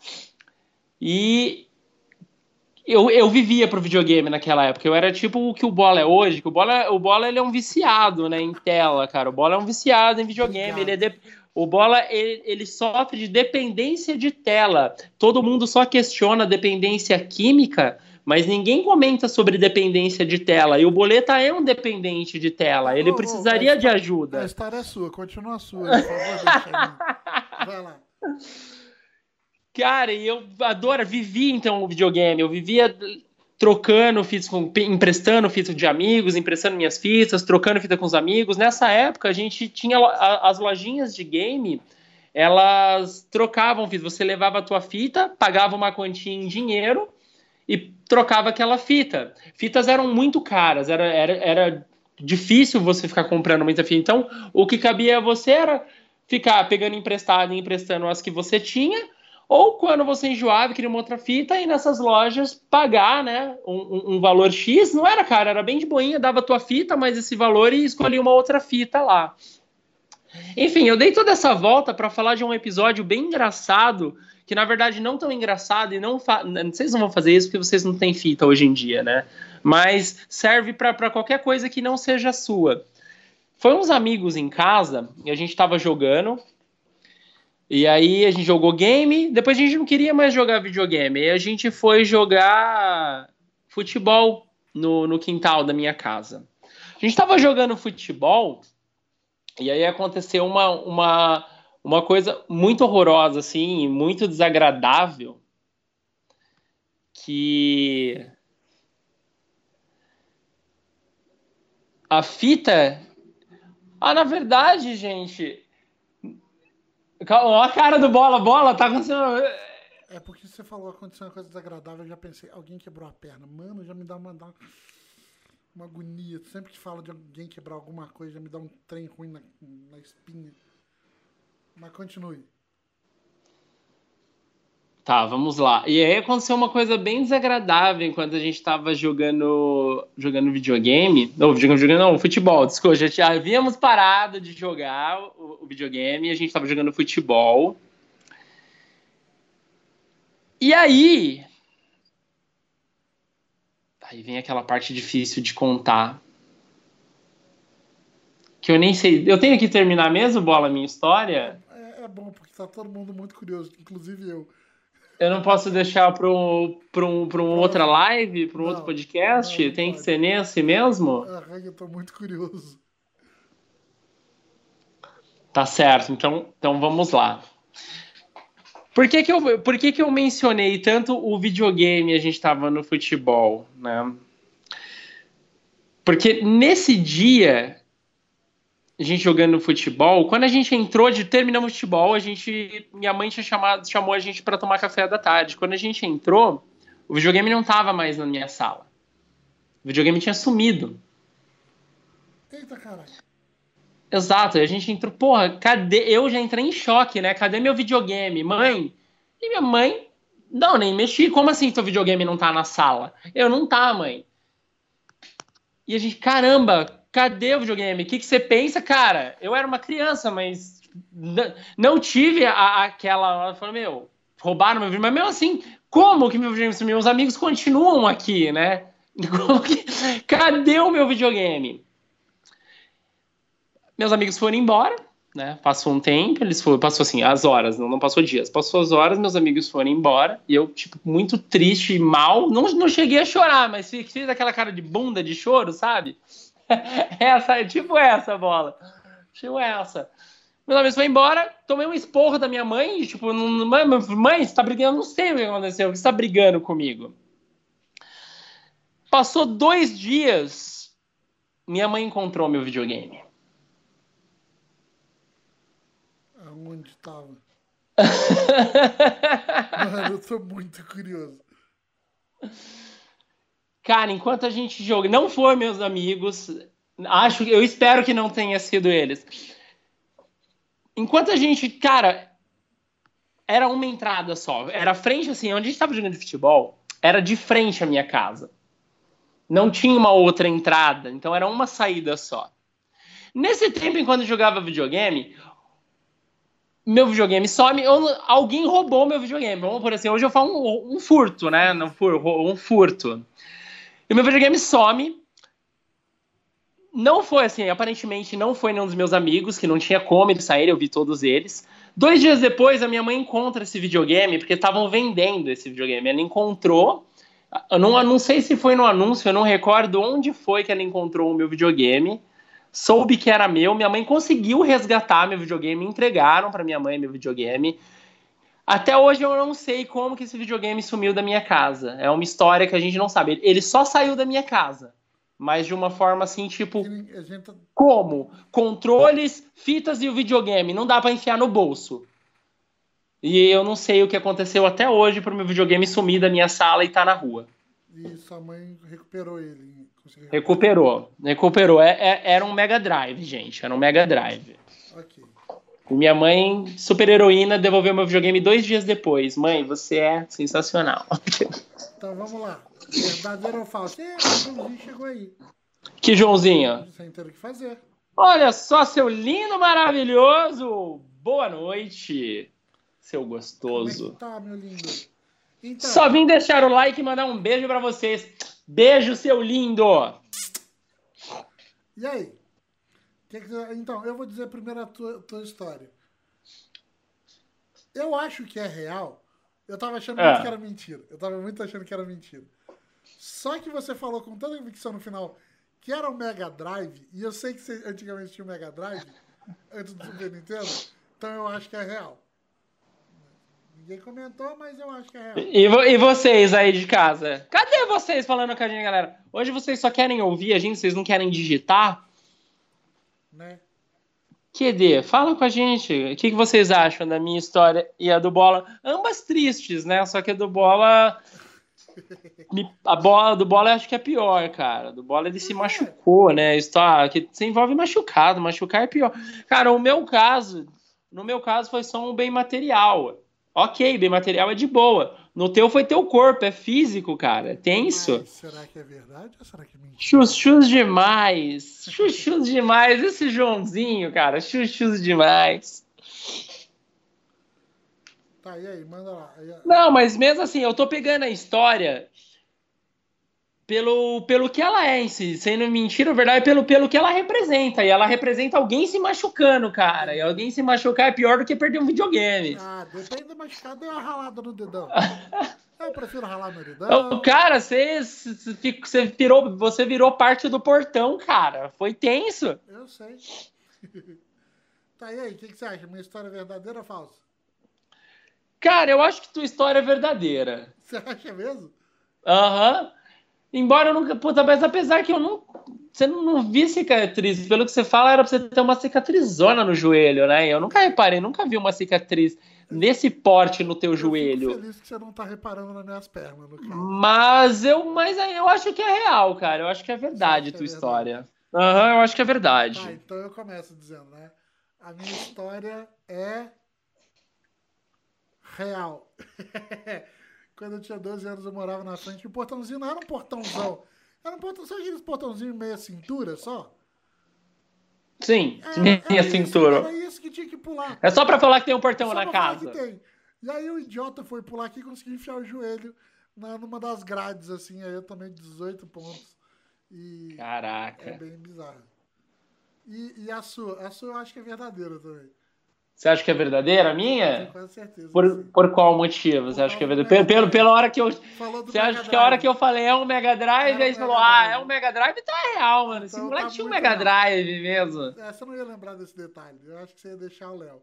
Speaker 2: E eu, eu vivia pro videogame naquela época. Eu era tipo o que o Bola é hoje, que o Bola, o Bola ele é um viciado, né, em tela, cara. O Bola é um viciado em videogame, ele é de- o Bola ele, ele sofre de dependência de tela. Todo mundo só questiona a dependência química, mas ninguém comenta sobre dependência de tela. E o Boleta é um dependente de tela. Ele
Speaker 1: ô,
Speaker 2: precisaria
Speaker 1: mas
Speaker 2: de
Speaker 1: A
Speaker 2: ajuda.
Speaker 1: história é sua, continua a sua, por favor. Vai lá.
Speaker 2: Cara, eu adoro, vivi então o videogame. Eu vivia trocando fitas com, emprestando fitas de amigos, emprestando minhas fitas, trocando fita com os amigos. Nessa época a gente tinha a- as lojinhas de game, elas trocavam fitas. Você levava a tua fita, pagava uma quantia em dinheiro e trocava aquela fita. Fitas eram muito caras, era, era, era difícil você ficar comprando muita fita. Então, o que cabia a você era ficar pegando emprestado e emprestando as que você tinha, ou quando você enjoava e queria uma outra fita, ir nessas lojas pagar, né, um, um- valor X, não era caro, era bem de boinha, dava a tua fita, mais esse valor e escolhia uma outra fita lá. Enfim, eu dei toda essa volta para falar de um episódio bem engraçado, que na verdade não tão engraçado e não fa... vocês não vão fazer isso porque vocês não têm fita hoje em dia, né? Mas serve para qualquer coisa que não seja sua. Foi uns amigos em casa e a gente tava jogando. E aí a gente jogou game, depois a gente não queria mais jogar videogame. E a gente foi jogar futebol no, no quintal da minha casa. A gente tava jogando futebol e aí aconteceu uma, uma, uma coisa muito horrorosa, assim, muito desagradável. Que a fita. Ah, na verdade, gente. Ó a cara do bola, bola, tá acontecendo.
Speaker 1: É porque você falou aconteceu uma coisa desagradável, eu já pensei, alguém quebrou a perna. Mano, já me dá uma, uma agonia. Sempre que falo de alguém quebrar alguma coisa, já me dá um trem ruim na, na espinha. Mas continue.
Speaker 2: Tá, vamos lá. E aí aconteceu uma coisa bem desagradável enquanto a gente tava jogando jogando videogame. Não, jogando, jogando não, futebol, desculpa. Já, já havíamos parado de jogar o, o videogame e a gente tava jogando futebol. E aí. Aí vem aquela parte difícil de contar. Que eu nem sei. Eu tenho que terminar mesmo, bola, minha história?
Speaker 1: É, é bom, porque tá todo mundo muito curioso, inclusive eu.
Speaker 2: Eu não posso deixar para um, um, um outra live, para um outro podcast? Não, Tem que ser nesse mesmo?
Speaker 1: Ah, eu tô muito curioso.
Speaker 2: Tá certo, então, então vamos lá. Por que, que, eu, por que, que eu mencionei tanto o videogame a gente estava no futebol, né? Porque nesse dia, a gente jogando futebol, quando a gente entrou de terminamos futebol, a gente, minha mãe tinha chamado, chamou a gente para tomar café da tarde. Quando a gente entrou, o videogame não estava mais na minha sala. O videogame tinha sumido.
Speaker 1: Eita, caralho.
Speaker 2: Exato, a gente entrou, porra, cadê? Eu já entrei em choque, né? Cadê meu videogame? Mãe? E minha mãe, não, nem mexi. Como assim teu videogame não tá na sala? Eu não tá, mãe. E a gente, caramba, cadê o videogame? O que, que você pensa, cara? Eu era uma criança, mas não tive a, aquela. Eu falei, meu, roubaram meu videogame, mas mesmo assim, como que meu videogame sumiu? Meus amigos continuam aqui, né? Que... Cadê o meu videogame? Meus amigos foram embora, né? Passou um tempo, eles foram, passou assim, as horas, não, não passou dias, passou as horas, meus amigos foram embora, e eu, tipo, muito triste e mal, não, não cheguei a chorar, mas fiz, fiz aquela cara de bunda de choro, sabe? essa, tipo essa bola. Tipo essa. Meus amigos foram embora, tomei um esporro da minha mãe, tipo, mãe, mãe, você tá brigando, não sei o que aconteceu, você tá brigando comigo. Passou dois dias, minha mãe encontrou meu videogame.
Speaker 1: onde estava. Mano, eu tô muito curioso.
Speaker 2: Cara, enquanto a gente joga, não foi meus amigos, acho, eu espero que não tenha sido eles. Enquanto a gente, cara, era uma entrada só, era frente assim, onde a gente tava jogando de futebol, era de frente à minha casa. Não tinha uma outra entrada, então era uma saída só. Nesse tempo, enquanto eu jogava videogame, meu videogame some, eu, alguém roubou meu videogame. Vamos por assim, hoje eu falo um, um furto, né? Um, um furto. E meu videogame some. Não foi assim, aparentemente não foi nenhum dos meus amigos, que não tinha como eles saírem, eu vi todos eles. Dois dias depois, a minha mãe encontra esse videogame, porque estavam vendendo esse videogame. Ela encontrou, eu não, não sei se foi no anúncio, eu não recordo onde foi que ela encontrou o meu videogame soube que era meu, minha mãe conseguiu resgatar meu videogame, entregaram para minha mãe meu videogame. Até hoje eu não sei como que esse videogame sumiu da minha casa. É uma história que a gente não sabe. Ele só saiu da minha casa. Mas de uma forma assim, tipo. Tá como? Controles, fitas e o videogame. Não dá para enfiar no bolso. E eu não sei o que aconteceu até hoje pro meu videogame sumir da minha sala e tá na rua.
Speaker 1: E sua mãe recuperou ele.
Speaker 2: Recuperou. Recuperou. É, é, era um Mega Drive, gente. Era um Mega Drive. Ok. Minha mãe, super heroína, devolveu meu videogame dois dias depois. Mãe, você é sensacional.
Speaker 1: Então vamos lá. Verdadeiro ou falso? É, o Joãozinho chegou aí.
Speaker 2: Que Joãozinho?
Speaker 1: Sem ter o que fazer.
Speaker 2: Olha só, seu lindo, maravilhoso. Boa noite, seu gostoso.
Speaker 1: Como é tá, meu lindo?
Speaker 2: Então... Só vim deixar o like e mandar um beijo para vocês. Beijo, seu lindo!
Speaker 1: E aí? Então, eu vou dizer primeiro a tua, tua história. Eu acho que é real. Eu tava achando é. muito que era mentira. Eu tava muito achando que era mentira. Só que você falou com tanta convicção no final que era o Mega Drive, e eu sei que você antigamente tinha o Mega Drive, antes do Super Nintendo, então eu acho que é real. Ninguém comentou, mas eu acho que é real. E,
Speaker 2: e, vocês aí de casa? Cadê vocês falando com a gente, galera? Hoje vocês só querem ouvir a gente, vocês não querem digitar?
Speaker 1: Né?
Speaker 2: QD, fala com a gente. O que, que vocês acham da minha história e a do Bola? Ambas tristes, né? Só que a do Bola. A bola do bola eu acho que é pior, cara. Do bola ele se machucou, né? Está que se envolve machucado, machucar é pior. Cara, o meu caso, no meu caso foi só um bem material. Ok, bem material é de boa. No teu foi teu corpo, é físico, cara. É tenso.
Speaker 1: Mas será que é verdade ou será que é mentira?
Speaker 2: Chuchus demais. Chuchus demais. Esse Joãozinho, cara. Chuchus demais.
Speaker 1: Tá, e aí, manda lá.
Speaker 2: Não, mas mesmo assim, eu tô pegando a história pelo, pelo que ela é em si. Sendo mentira, na verdade, pelo, pelo que ela representa. E ela representa alguém se machucando, cara. E alguém se machucar é pior do que perder um videogame.
Speaker 1: Ah, depende do machucado, deu uma ralada no dedão. Eu prefiro ralar no dedão.
Speaker 2: Cara, você, você, virou, você virou parte do portão, cara. Foi tenso.
Speaker 1: Eu sei. tá, e aí, o que, que você acha? Minha história é verdadeira ou falsa?
Speaker 2: Cara, eu acho que tua história é verdadeira.
Speaker 1: Você acha mesmo?
Speaker 2: Aham. Uhum. Embora eu nunca. Puta, mas apesar que eu não. Você não, não vi cicatriz. Pelo que você fala, era pra você ter uma cicatrizona no joelho, né? Eu nunca reparei, nunca vi uma cicatriz nesse porte no teu eu joelho.
Speaker 1: Fico feliz que você não tá reparando nas minhas pernas, no caso.
Speaker 2: Mas eu, mas eu acho que é real, cara. Eu acho que é verdade a tua é história. Aham, uhum, eu acho que é verdade.
Speaker 1: Tá, então eu começo dizendo, né? A minha história é real. Quando eu tinha 12 anos, eu morava na frente. E o portãozinho não era um portãozão. Era um portão, sabe aqueles portãozinhos meia cintura só?
Speaker 2: Sim, é, meia era cintura.
Speaker 1: Isso, era isso que tinha que pular.
Speaker 2: É só pra falar que tem um portão só na casa. Que tem.
Speaker 1: E aí o idiota foi pular aqui e conseguiu enfiar o joelho na, numa das grades, assim. Aí eu tomei 18 pontos. E
Speaker 2: Caraca.
Speaker 1: É bem bizarro. E, e a sua? A sua eu acho que é verdadeira também.
Speaker 2: Você acha que é verdadeira a minha?
Speaker 1: Com certeza.
Speaker 2: Por, por qual motivo por você acha que é verdadeira? Pelo, pela hora que eu. Você acha que a hora que eu falei é um Mega Drive, é aí você falou, ah, é um Mega Drive, tá real, mano. Esse então, moleque tá tinha um Mega real. Drive mesmo.
Speaker 1: É, você não ia lembrar desse detalhe. Eu acho que você ia deixar o Léo.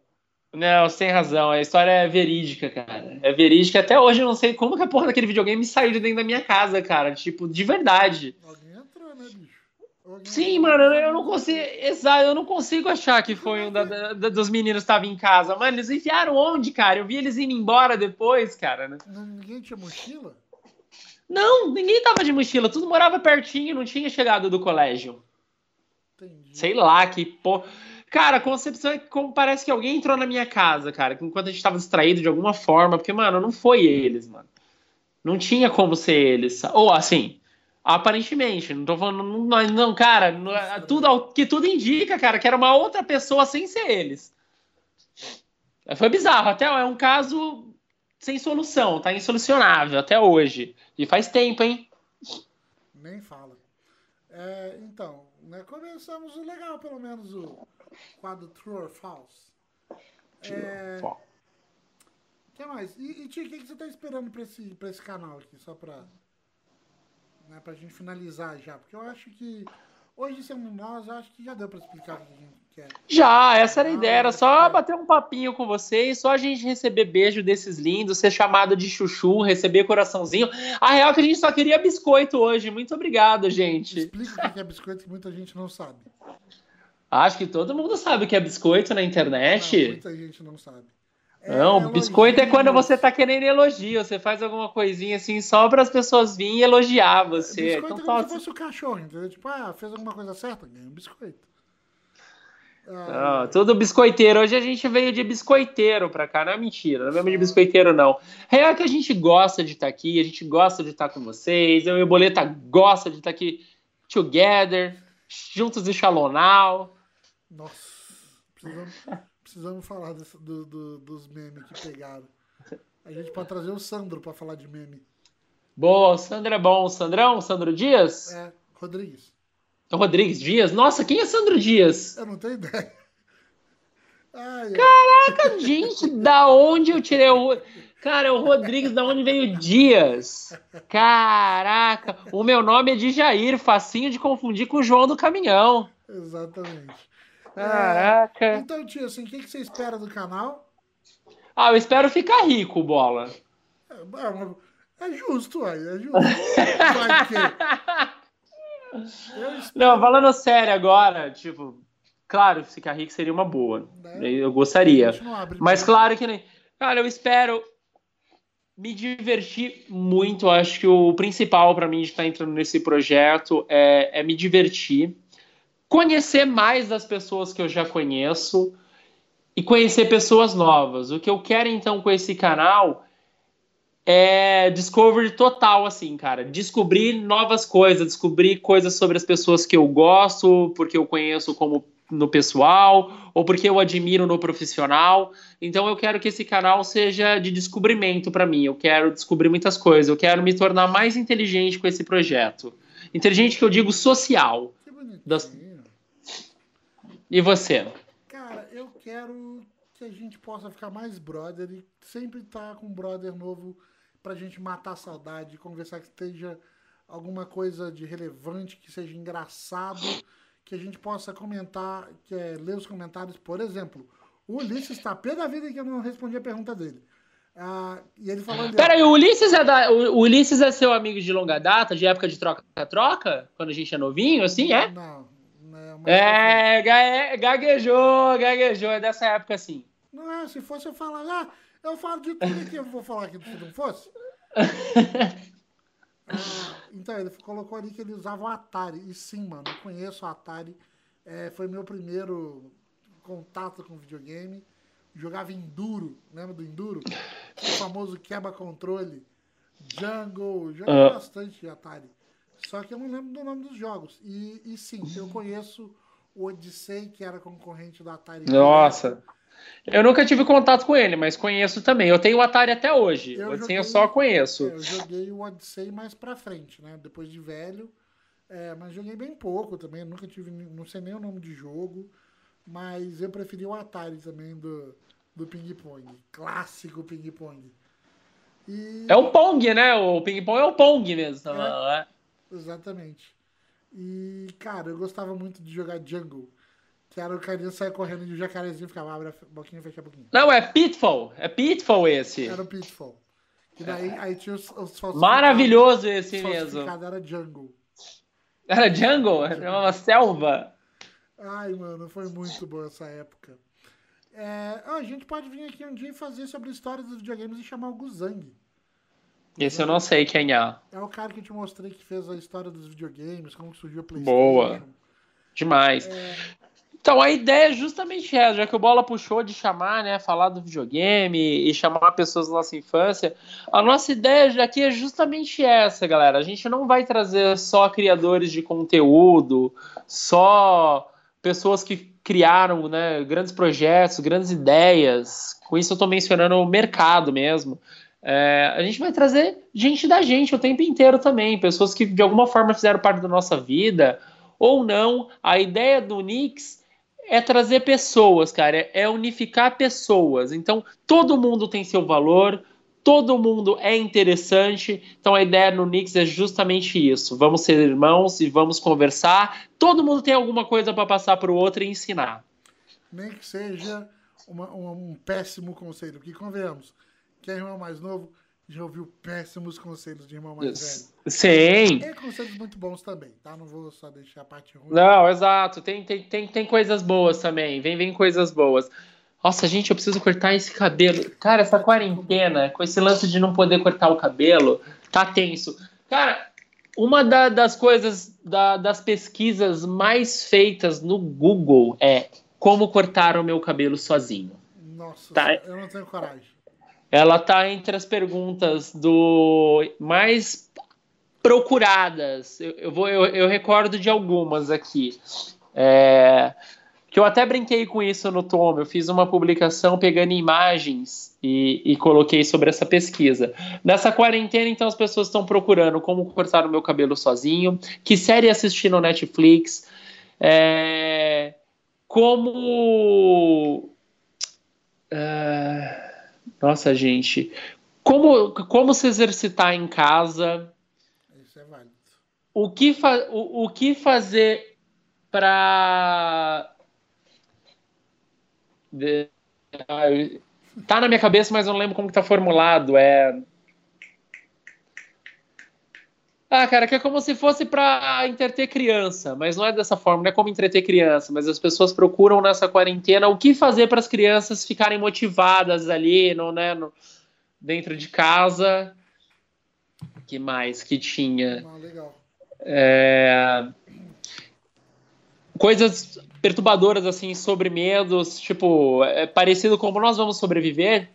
Speaker 2: Não, sem razão. A história é verídica, cara. É verídica. Até hoje eu não sei como que a porra daquele videogame saiu de dentro da minha casa, cara. Tipo, de verdade.
Speaker 1: Alguém entrou, né, bicho?
Speaker 2: Sim, mano, eu não consigo. Exato, eu não consigo achar que foi um da, da, dos meninos que estava em casa. Mano, eles enfiaram onde, cara? Eu vi eles indo embora depois, cara. Né?
Speaker 1: Ninguém tinha mochila?
Speaker 2: Não, ninguém tava de mochila. Tudo morava pertinho, não tinha chegado do colégio.
Speaker 1: Entendi.
Speaker 2: Sei lá, que pô. Cara, a concepção é como parece que alguém entrou na minha casa, cara, enquanto a gente tava distraído de alguma forma, porque, mano, não foi eles, mano. Não tinha como ser eles. Ou assim, Aparentemente, não tô falando. Não, não cara, não, é tudo, que tudo indica, cara, que era uma outra pessoa sem ser eles. Foi bizarro, até é um caso sem solução, tá insolucionável até hoje. E faz tempo, hein?
Speaker 1: Nem fala. É, então, né, começamos o legal, pelo menos, o quadro True or False. É, o que mais? E, e Tia, o que, que você tá esperando pra esse, pra esse canal aqui? Só pra né, pra gente finalizar já, porque eu acho que hoje sendo nós, acho que já deu para explicar o que a gente quer.
Speaker 2: Já, essa era a ideia, era só é. bater um papinho com vocês, só a gente receber beijo desses lindos, ser chamado de chuchu, receber coraçãozinho. A real é que a gente só queria biscoito hoje. Muito obrigado, gente.
Speaker 1: Explica o que é biscoito que muita gente não sabe.
Speaker 2: Acho que todo mundo sabe o que é biscoito na internet.
Speaker 1: Não, muita gente não sabe.
Speaker 2: É, não, elogio, biscoito é quando você tá querendo elogio. Você faz alguma coisinha assim só para as pessoas virem elogiar você.
Speaker 1: Biscoito então, é como se fosse o cachorro, entendeu? Tipo, ah, fez alguma coisa certa, ganha um biscoito.
Speaker 2: Ah, não, tudo biscoiteiro. Hoje a gente veio de biscoiteiro pra cá. Não é mentira, não é mesmo de biscoiteiro, não. Real é que a gente gosta de estar tá aqui, a gente gosta de estar tá com vocês. Eu e o Boleta gosta de estar tá aqui together, juntos de Shalonal.
Speaker 1: Nossa, precisamos, precisamos falar desse, do, do, dos memes que pegaram. A gente pode trazer o Sandro para falar de meme.
Speaker 2: Boa, o Sandro é bom. O Sandrão? Sandro Dias?
Speaker 1: É, Rodrigues.
Speaker 2: Rodrigues Dias? Nossa, quem é Sandro Dias?
Speaker 1: Eu não tenho ideia.
Speaker 2: Ai, Caraca, gente, da onde eu tirei o. Cara, o Rodrigues, da onde veio Dias? Caraca, o meu nome é de Jair, facinho de confundir com o João do Caminhão.
Speaker 1: Exatamente.
Speaker 2: Caraca. É,
Speaker 1: então, tio, assim, o que, que você espera do canal?
Speaker 2: Ah, eu espero ficar rico, bola.
Speaker 1: É, é, é justo, aí, é justo.
Speaker 2: Espero... Não, falando sério agora, tipo, claro, ficar rico seria uma boa. Né? Eu gostaria. Mas claro que nem. Cara, eu espero me divertir muito. Acho que o principal para mim de estar entrando nesse projeto é, é me divertir conhecer mais das pessoas que eu já conheço e conhecer pessoas novas. O que eu quero então com esse canal é discovery total, assim, cara. Descobrir novas coisas, descobrir coisas sobre as pessoas que eu gosto, porque eu conheço como no pessoal, ou porque eu admiro no profissional. Então eu quero que esse canal seja de descobrimento para mim. Eu quero descobrir muitas coisas. Eu quero me tornar mais inteligente com esse projeto. Inteligente que eu digo social. Das- E você?
Speaker 1: Cara, eu quero que a gente possa ficar mais brother e sempre estar com um brother novo pra gente matar a saudade, conversar que esteja alguma coisa de relevante, que seja engraçado, que a gente possa comentar, que é, ler os comentários. Por exemplo, o Ulisses está pé da vida que eu não respondi a pergunta dele. Ah, e ele falou
Speaker 2: Peraí, o Ulisses é da, o Ulisses é seu amigo de longa data, de época de troca-troca? Quando a gente é novinho, assim, é?
Speaker 1: Não, mas-
Speaker 2: É, ga- gaguejou, gaguejou, é dessa época assim.
Speaker 1: Não é, se fosse eu falar, ah, eu falo de tudo aqui, eu vou falar aqui se não fosse. Ah, então, ele colocou ali que ele usava o Atari. E sim, mano, eu conheço o Atari. É, foi meu primeiro contato com videogame. Jogava Enduro, lembra do Enduro? O famoso quebra-controle. Jungle, joguei
Speaker 2: Ah.
Speaker 1: bastante de Atari. Só que eu não lembro do nome dos jogos. E, e sim, eu conheço o Odyssey, que era concorrente do Atari.
Speaker 2: Nossa. Eu nunca tive contato com ele, mas conheço também. Eu tenho o Atari até hoje.
Speaker 1: Eu
Speaker 2: assim
Speaker 1: joguei-
Speaker 2: eu só
Speaker 1: É,
Speaker 2: conheço.
Speaker 1: eu joguei o Odyssey mais pra frente, né? Depois de velho. É, mas joguei bem pouco também. Nunca tive. Não sei nem o nome de jogo. Mas eu preferi o Atari também do, do Ping Pong. Clássico Ping Pong. E,
Speaker 2: É o Pong, né? O ping-pong é o Pong mesmo.
Speaker 1: É.
Speaker 2: né?
Speaker 1: Exatamente. E, cara, eu gostava muito de jogar Jungle. Que era o carinha saia correndo e o jacarezinho ficava, abre a boquinha, fecha a boquinha.
Speaker 2: Não, é Pitfall. É Pitfall esse.
Speaker 1: Era o Pitfall. E daí aí tinha os, os.
Speaker 2: Maravilhoso esse mesmo.
Speaker 1: era Jungle.
Speaker 2: Era Jungle? Era uma selva.
Speaker 1: Ai, mano, foi muito boa essa época. É, a gente pode vir aqui um dia e fazer sobre a história dos videogames e chamar o Guzang.
Speaker 2: Esse eu não sei quem é.
Speaker 1: É o cara que te mostrei que fez a história dos videogames, como que surgiu a PlayStation.
Speaker 2: Boa. Demais.
Speaker 1: É,
Speaker 2: Então a ideia é justamente essa, já que o Bola puxou de chamar, né, falar do videogame e chamar pessoas da nossa infância, a nossa ideia aqui é justamente essa, galera. A gente não vai trazer só criadores de conteúdo, só pessoas que criaram, né, grandes projetos, grandes ideias. Com isso eu estou mencionando o mercado mesmo. É, a gente vai trazer gente da gente o tempo inteiro também, pessoas que de alguma forma fizeram parte da nossa vida ou não. A ideia do Nix é trazer pessoas, cara, é- unificar pessoas. Então, todo mundo tem seu valor, todo mundo é interessante. Então, a ideia no Nix é justamente isso. Vamos ser irmãos e vamos conversar. Todo mundo tem alguma coisa para passar para o outro e ensinar.
Speaker 1: nem que seja uma- um péssimo conselho. Porque, convenhamos, quem é irmão mais novo já ouviu péssimos conselhos de irmão mais velho.
Speaker 2: Sim.
Speaker 1: Tem conselhos muito bons também, tá? Não vou só deixar a parte ruim.
Speaker 2: Não, exato. Tem, tem, tem, tem coisas boas também. Vem, vem coisas boas. Nossa, gente, eu preciso cortar esse cabelo. Cara, essa quarentena, com esse lance de não poder cortar o cabelo, tá tenso. Cara, uma da- das coisas, da- das pesquisas mais feitas no Google é como cortar o meu cabelo sozinho.
Speaker 1: Nossa,
Speaker 2: Tá.
Speaker 1: eu não tenho coragem.
Speaker 2: Ela tá entre as perguntas do mais procuradas. Eu, eu vou, eu, eu recordo de algumas aqui. É, que eu até brinquei com isso no Tom. Eu fiz uma publicação pegando imagens e, e coloquei sobre essa pesquisa. Nessa quarentena, então, as pessoas estão procurando como cortar o meu cabelo sozinho, que série assistir no Netflix, é, como. ah, nossa, gente. Como, como se exercitar em casa?
Speaker 1: Isso é válido.
Speaker 2: O que, fa o, o que fazer para. Tá na minha cabeça, mas eu não lembro como que tá formulado. É. Ah, cara, que é como se fosse para entreter criança, mas não é dessa forma, não é como entreter criança, mas as pessoas procuram nessa quarentena o que fazer para as crianças ficarem motivadas ali, no, né, no, dentro de casa. que mais que tinha?
Speaker 1: Ah, legal.
Speaker 2: É, Coisas perturbadoras, assim, sobre medos, tipo, é parecido como nós vamos sobreviver.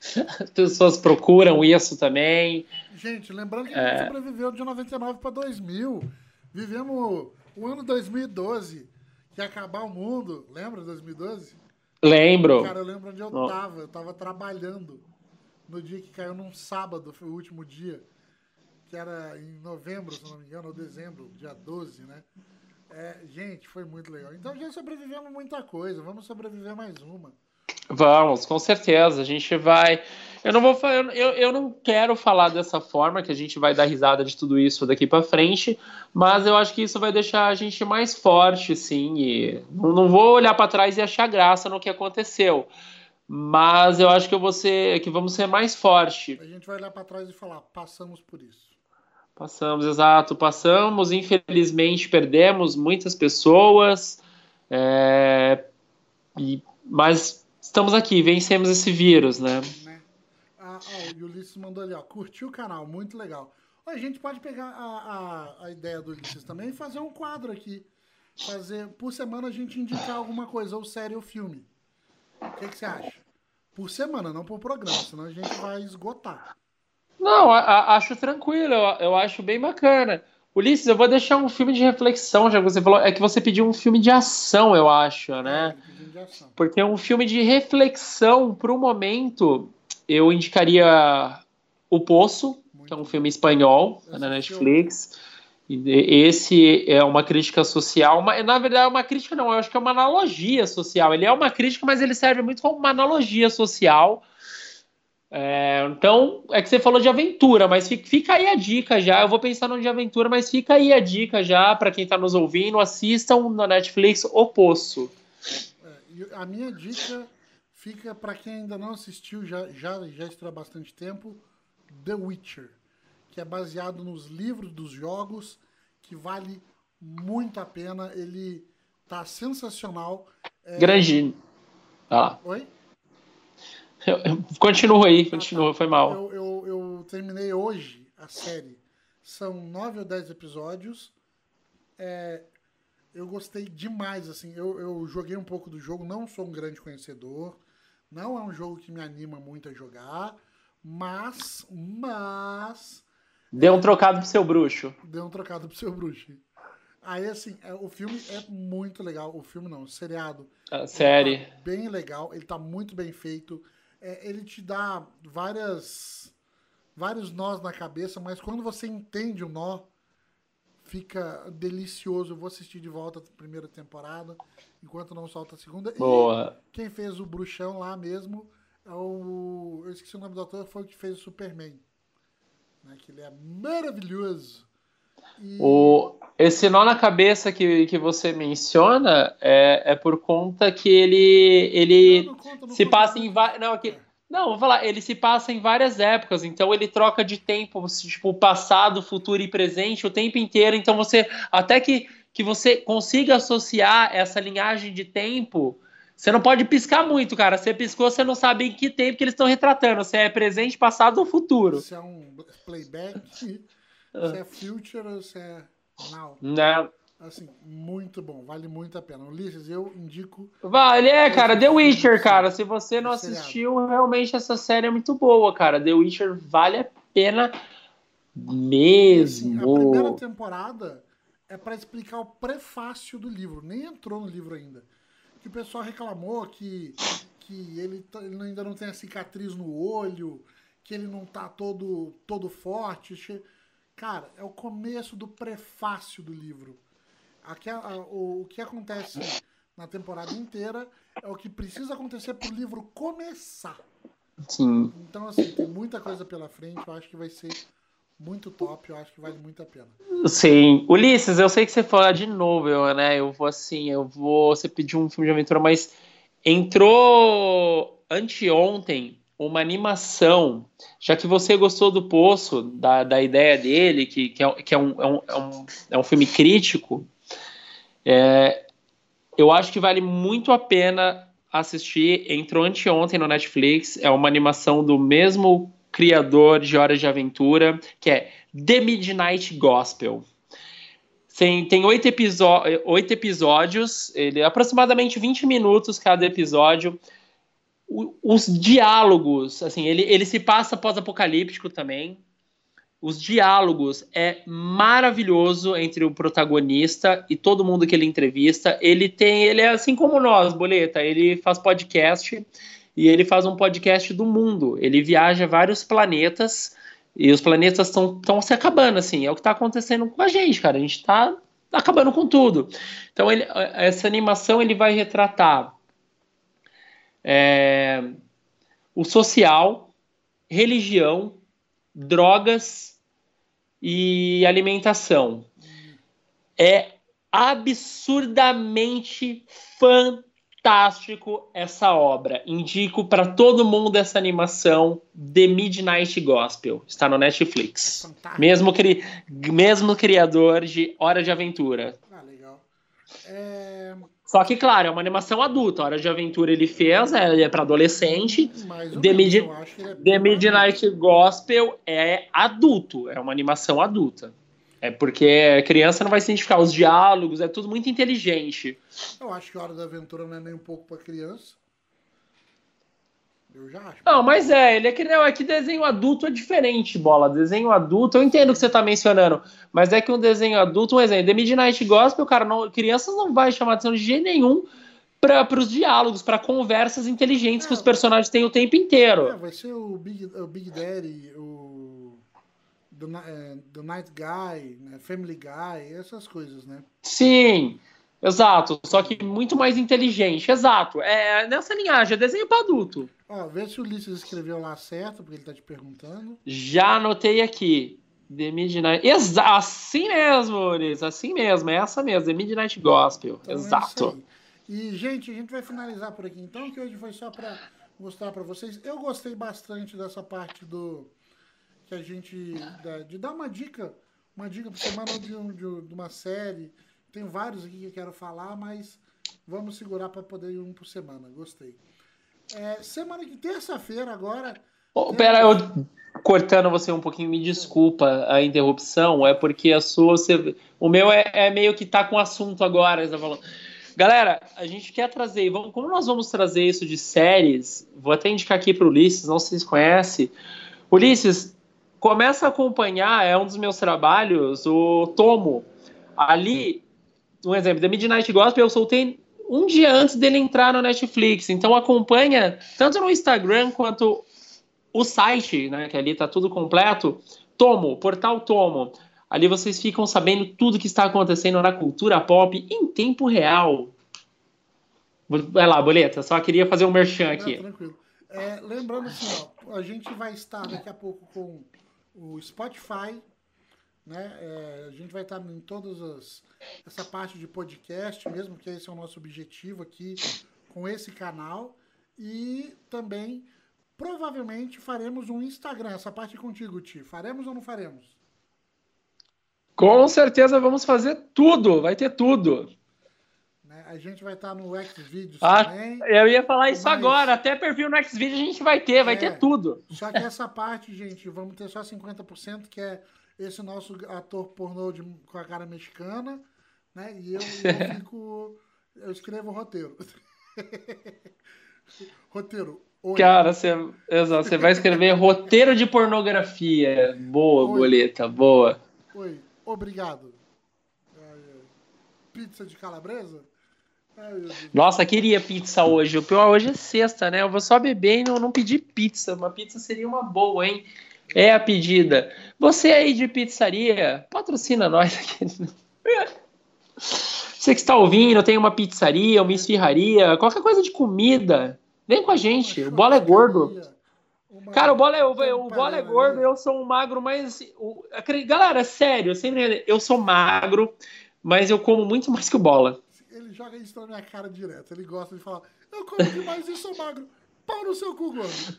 Speaker 2: As pessoas procuram isso também.
Speaker 1: Gente, lembrando que a
Speaker 2: É.
Speaker 1: gente sobreviveu de 99 para 2000. Vivemos o ano 2012, que ia acabar o mundo. Lembra 2012?
Speaker 2: Lembro.
Speaker 1: Cara, eu lembro onde eu oh. tava. Eu tava trabalhando no dia que caiu num sábado, foi o último dia. Que era em novembro, se não me engano, ou dezembro, dia 12, né? É, gente, foi muito legal. Então já sobrevivemos muita coisa. Vamos sobreviver mais uma.
Speaker 2: Vamos, com certeza. A gente vai. Eu não vou eu, eu não quero falar dessa forma que a gente vai dar risada de tudo isso daqui para frente, mas eu acho que isso vai deixar a gente mais forte, sim. E não, vou olhar para trás e achar graça no que aconteceu, mas eu acho que eu vou ser, que vamos ser mais forte.
Speaker 1: A gente vai olhar para trás e falar, passamos por isso.
Speaker 2: Passamos, exato, passamos. Infelizmente perdemos muitas pessoas, é, e, mas estamos aqui, vencemos esse vírus, né?
Speaker 1: O Ulisses mandou ali, ó, curtiu o canal, muito legal. a gente pode pegar a, a, a ideia do Ulisses também e fazer um quadro aqui. Fazer, por semana a gente indicar alguma coisa, ou série ou filme. O que, que você acha? Por semana, não por programa, senão a gente vai esgotar.
Speaker 2: Não, a, a, acho tranquilo, eu, eu acho bem bacana. Ulisses, eu vou deixar um filme de reflexão, já que você falou. É que você pediu um filme de ação, eu acho, né? É, Porque um filme de reflexão, para o momento, eu indicaria O Poço, que é um filme espanhol na Netflix. Esse é uma crítica social, mas na verdade é uma crítica não, eu acho que é uma analogia social. Ele é uma crítica, mas ele serve muito como uma analogia social é, então, é que você falou de aventura, mas fica, fica, aí a dica já. Eu vou pensar no de aventura, mas fica aí a dica já para quem está nos ouvindo. Assistam na Netflix O Poço.
Speaker 1: É, a minha dica fica para quem ainda não assistiu, já, já, já está há bastante tempo: The Witcher, que é baseado nos livros dos jogos, que vale muito a pena. Ele tá sensacional.
Speaker 2: É... Grande. Ah.
Speaker 1: Oi?
Speaker 2: Continua aí, continua, foi mal.
Speaker 1: Eu, eu, eu, terminei hoje a série. São nove ou dez episódios. É, eu gostei demais, assim. Eu, eu joguei um pouco do jogo, não sou um grande conhecedor. Não é um jogo que me anima muito a jogar. Mas, mas.
Speaker 2: Deu um trocado pro seu bruxo.
Speaker 1: Deu um trocado pro seu bruxo. Aí, assim, é, o filme é muito legal. O filme não, o seriado.
Speaker 2: A série.
Speaker 1: Tá bem legal, ele tá muito bem feito é, ele te dá várias vários nós na cabeça, mas quando você entende o nó, fica delicioso. Eu vou assistir de volta a primeira temporada, enquanto não solta a segunda.
Speaker 2: Boa.
Speaker 1: E quem fez o Bruxão lá mesmo é o. Eu esqueci o nome do ator, foi o que fez o Superman. Né, que ele é maravilhoso.
Speaker 2: E... O, esse nó na cabeça que, que você menciona é, é por conta que ele, ele não, não conta, não se passa em várias. Não, aqui, não, vou falar, ele se passa em várias épocas, então ele troca de tempo, tipo, passado, futuro e presente o tempo inteiro. Então você. Até que, que você consiga associar essa linhagem de tempo. Você não pode piscar muito, cara. Você piscou, você não sabe em que tempo que eles estão retratando. Se é presente, passado ou futuro.
Speaker 1: Se é um playback, se é Future ou se é Now.
Speaker 2: Não.
Speaker 1: Assim, muito bom, vale muito a pena. Ulisses, eu indico.
Speaker 2: Vale, é, cara, The Witcher, cara. Se você não assistiu, realmente essa série é muito boa, cara. The Witcher vale a pena mesmo. Assim, a
Speaker 1: primeira temporada é para explicar o prefácio do livro, nem entrou no livro ainda. Que o pessoal reclamou que, que ele, ele ainda não tem a cicatriz no olho, que ele não tá todo, todo forte. Cara, é o começo do prefácio do livro. Aqui, a, a, o, o que acontece na temporada inteira é o que precisa acontecer para o livro começar.
Speaker 2: Sim.
Speaker 1: Então, assim, tem muita coisa pela frente. Eu acho que vai ser muito top. Eu acho que vale muito a pena.
Speaker 2: Sim. Ulisses, eu sei que você fala de novo, eu, né? Eu vou assim, eu vou. Você pediu um filme de aventura, mas entrou anteontem uma animação, já que você gostou do Poço, da, da ideia dele, que, que, é, que é, um, é, um, é, um, é um filme crítico, é, eu acho que vale muito a pena assistir. Entrou anteontem no Netflix, é uma animação do mesmo criador de Horas de Aventura, que é The Midnight Gospel. Tem, tem oito, oito episódios, ele é aproximadamente 20 minutos cada episódio os diálogos, assim, ele, ele se passa pós-apocalíptico também. Os diálogos é maravilhoso entre o protagonista e todo mundo que ele entrevista. Ele tem, ele é assim como nós, Boleta, ele faz podcast e ele faz um podcast do mundo. Ele viaja vários planetas e os planetas estão se acabando, assim. É o que está acontecendo com a gente, cara. A gente está acabando com tudo. Então, ele, essa animação ele vai retratar é, o social, religião, drogas e alimentação. É absurdamente fantástico essa obra. Indico para todo mundo essa animação The Midnight Gospel. Está no Netflix. Mesmo, cri mesmo criador de Hora de Aventura.
Speaker 1: Ah, legal. É...
Speaker 2: Só que, claro, é uma animação adulta. Hora de Aventura ele fez, é, é para adolescente. The, Mid é The Midnight Gospel é adulto, é uma animação adulta. É porque criança não vai se identificar. Os diálogos, é tudo muito inteligente.
Speaker 1: Eu acho que Hora da Aventura não é nem um pouco para criança. Eu já acho.
Speaker 2: Não, mas é, ele é que não, é que desenho adulto é diferente, bola. Desenho adulto, eu entendo o que você tá mencionando, mas é que um desenho adulto, um exemplo, The Midnight Gospel, cara, não, crianças não vai chamar atenção de jeito nenhum para os diálogos, para conversas inteligentes é, que os personagens têm o tempo inteiro.
Speaker 1: É, vai ser o Big, o Big Daddy, o The, é, The Night Guy, né, Family Guy, essas coisas, né?
Speaker 2: Sim. Exato, só que muito mais inteligente. Exato. É nessa linhagem, é desenho para adulto.
Speaker 1: Ó, vê se o Ulisses escreveu lá certo, porque ele tá te perguntando.
Speaker 2: Já anotei aqui. The Midnight. Exa assim mesmo, Ulisses, assim mesmo, é essa mesmo, The Midnight Gospel. Então, é Exato.
Speaker 1: É e, gente, a gente vai finalizar por aqui então, que hoje foi só para mostrar para vocês. Eu gostei bastante dessa parte do. Que a gente. de dar uma dica, uma dica por semana de, um, de, de uma série tem vários aqui que eu quero falar, mas vamos segurar para poder ir um por semana. Gostei. É, semana que terça-feira agora.
Speaker 2: Oh, Pera, eu cortando você um pouquinho, me desculpa a interrupção, é porque a sua. Você, o meu é, é meio que tá com assunto agora, você tá falando. Galera, a gente quer trazer, vamos, como nós vamos trazer isso de séries, vou até indicar aqui para o Ulisses, não sei se conhece. Ulisses, começa a acompanhar, é um dos meus trabalhos, o Tomo. Ali um exemplo, The Midnight Gospel eu soltei um dia antes dele entrar no Netflix. Então acompanha tanto no Instagram quanto o site, né? Que ali tá tudo completo. Tomo, portal Tomo. Ali vocês ficam sabendo tudo que está acontecendo na cultura pop em tempo real. Vai lá, Boleta, só queria fazer um merchan aqui.
Speaker 1: Tranquilo. É, lembrando assim, ó, a gente vai estar daqui a pouco com o Spotify, né? É, a gente vai estar em todas as essa parte de podcast mesmo, que esse é o nosso objetivo aqui com esse canal e também provavelmente faremos um Instagram, essa parte contigo, Ti. Faremos ou não faremos?
Speaker 2: Com certeza vamos fazer tudo, vai ter tudo.
Speaker 1: Né? A gente vai estar no Xvideos
Speaker 2: ah,
Speaker 1: também.
Speaker 2: Eu ia falar isso mas... agora, até perfil no Xvideos a gente vai ter, vai é, ter tudo.
Speaker 1: Só que essa parte, gente, vamos ter só 50%, que é esse nosso ator pornô de, com a cara mexicana, né? E eu, eu fico. Eu escrevo o roteiro. roteiro.
Speaker 2: Oi. Cara, você, exato, você vai escrever roteiro de pornografia. Boa, Oi. boleta, boa.
Speaker 1: Oi, obrigado. Pizza de calabresa?
Speaker 2: Ai, Nossa, queria pizza hoje. O pior hoje é sexta, né? Eu vou só beber e não, não pedir pizza. Uma pizza seria uma boa, hein? É a pedida. Você aí de pizzaria, patrocina nós aqui. Você que está ouvindo, tem uma pizzaria, uma esfirraria, qualquer coisa de comida, vem com a gente. O bola é gordo. Cara, o bola é, o, o bola é gordo, eu sou um magro, mas. Galera, é sério, eu sempre. Eu sou magro, mas eu como muito mais que o bola.
Speaker 1: Ele joga isso na minha cara direto. Ele gosta de falar, eu como demais e sou magro. Pau no seu cu, gordo.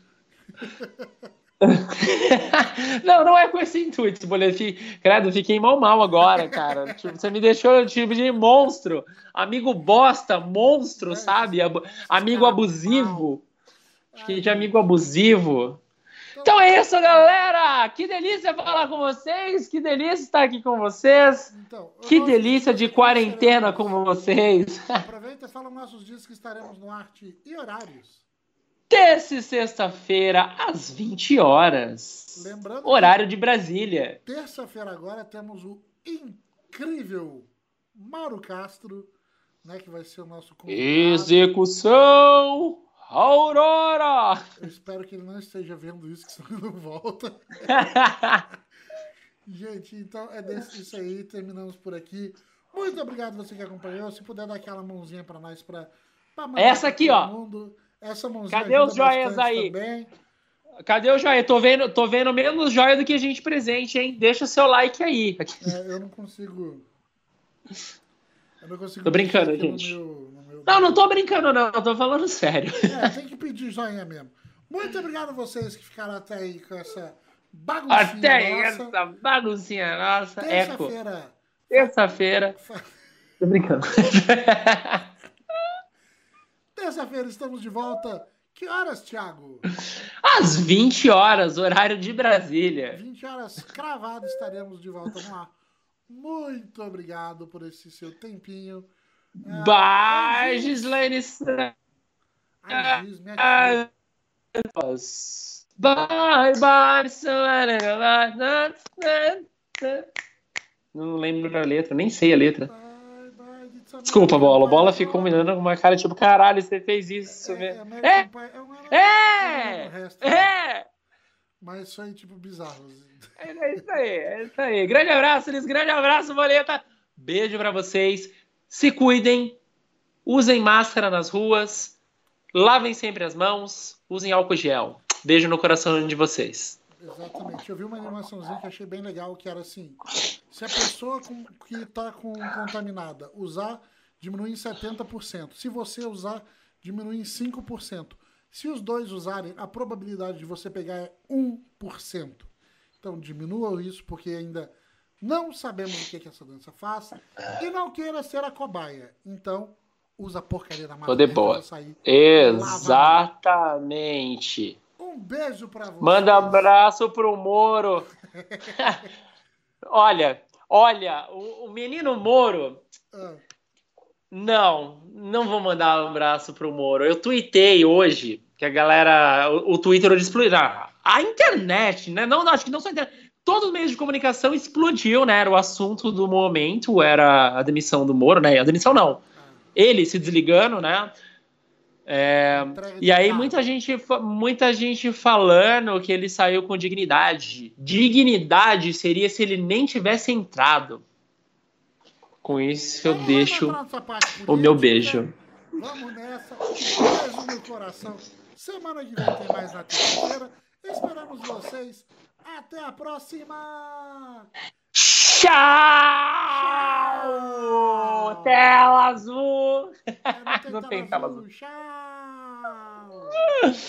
Speaker 2: não, não é com esse intuito, boletim. Credo, fiquei mal mal agora, cara. Tipo, você me deixou tipo de monstro. Amigo bosta, monstro, é, sabe? amigo abusivo. Fiquei de amigo abusivo. Então é isso, galera! Que delícia falar com vocês! Que delícia estar aqui com vocês! Então, que delícia de quarentena com vocês!
Speaker 1: Aproveita e fala nossos dias que estaremos no Arte e Horários.
Speaker 2: Desse sexta-feira, às 20 horas.
Speaker 1: Lembrando
Speaker 2: Horário de Brasília.
Speaker 1: Terça-feira agora temos o incrível Mauro Castro, né, que vai ser o nosso convidado.
Speaker 2: Execução Aurora!
Speaker 1: Eu espero que ele não esteja vendo isso, que senão ele não volta. Gente, então é desse, isso aí. Terminamos por aqui. Muito obrigado você que acompanhou. Se puder dar aquela mãozinha pra nós, mandar
Speaker 2: Essa aqui, ó.
Speaker 1: mundo. Essa mãozinha
Speaker 2: Cadê os joias aí?
Speaker 1: Também.
Speaker 2: Cadê o joia? Tô vendo, tô vendo menos joia do que a gente presente, hein? Deixa o seu like aí.
Speaker 1: É, eu não consigo. Eu não consigo.
Speaker 2: Tô brincando,
Speaker 1: aqui no
Speaker 2: gente.
Speaker 1: meu- no meu-
Speaker 2: Não, não tô brincando, não. Tô falando sério.
Speaker 1: É, tem que pedir joinha mesmo. Muito obrigado a vocês que ficaram até aí com essa baguncinha
Speaker 2: Até
Speaker 1: nossa.
Speaker 2: essa baguncinha nossa.
Speaker 1: Terça-feira.
Speaker 2: Terça-feira. Tô brincando.
Speaker 1: Terça-feira estamos de volta. Que horas, Thiago?
Speaker 2: Às 20 horas, horário de Brasília.
Speaker 1: 20 horas cravado estaremos de volta no ar. Muito obrigado por esse seu tempinho. Ah,
Speaker 2: Bye,
Speaker 1: Giz.
Speaker 2: Gislaine. Bye, bye. Não lembro a letra, nem sei a letra.
Speaker 1: Bye, bye, it's a
Speaker 2: Desculpa, bola. Bola ficou me dando uma cara tipo, caralho, você fez isso.
Speaker 1: É,
Speaker 2: É,
Speaker 1: é,
Speaker 2: é,
Speaker 1: o resto, né?
Speaker 2: é.
Speaker 1: Mas foi tipo bizarro.
Speaker 2: É isso aí, é isso aí. Grande abraço, Liz. Grande abraço, Boleta. Beijo pra vocês. Se cuidem. Usem máscara nas ruas. Lavem sempre as mãos. Usem álcool gel. Beijo no coração de vocês.
Speaker 1: Exatamente. Eu vi uma animaçãozinha que achei bem legal, que era assim: se a pessoa com, que está com, contaminada usar, diminui em 70%. Se você usar, diminui em 5%. Se os dois usarem, a probabilidade de você pegar é 1%. Então diminua isso, porque ainda não sabemos o que, que essa doença faz. E não queira ser a cobaia. Então, usa a porcaria da máscara
Speaker 2: de
Speaker 1: antes
Speaker 2: boa.
Speaker 1: de sair.
Speaker 2: Exatamente.
Speaker 1: Um beijo pra você.
Speaker 2: Manda abraço pro Moro. olha, olha, o, o menino Moro.
Speaker 1: Ah,
Speaker 2: Não, não vou mandar um abraço pro Moro. Eu tuitei hoje que a galera. O, o Twitter explodiu. A, a internet, né? Não, não, acho que não só a internet. Todos os meios de comunicação explodiu, né? Era o assunto do momento, era a demissão do Moro, né? A demissão não. Ele se desligando, né? É, e aí muita gente, muita gente falando que ele saiu com dignidade. Dignidade seria se ele nem tivesse entrado. Com isso eu deixo o meu
Speaker 1: política.
Speaker 2: beijo.
Speaker 1: Vamos nessa. Beijo no coração. Semana que vem tem mais na terça-feira. Esperamos vocês. Até a próxima!
Speaker 2: Tchau! Tela azul!
Speaker 1: É,
Speaker 2: Não tem tela
Speaker 1: Tchau!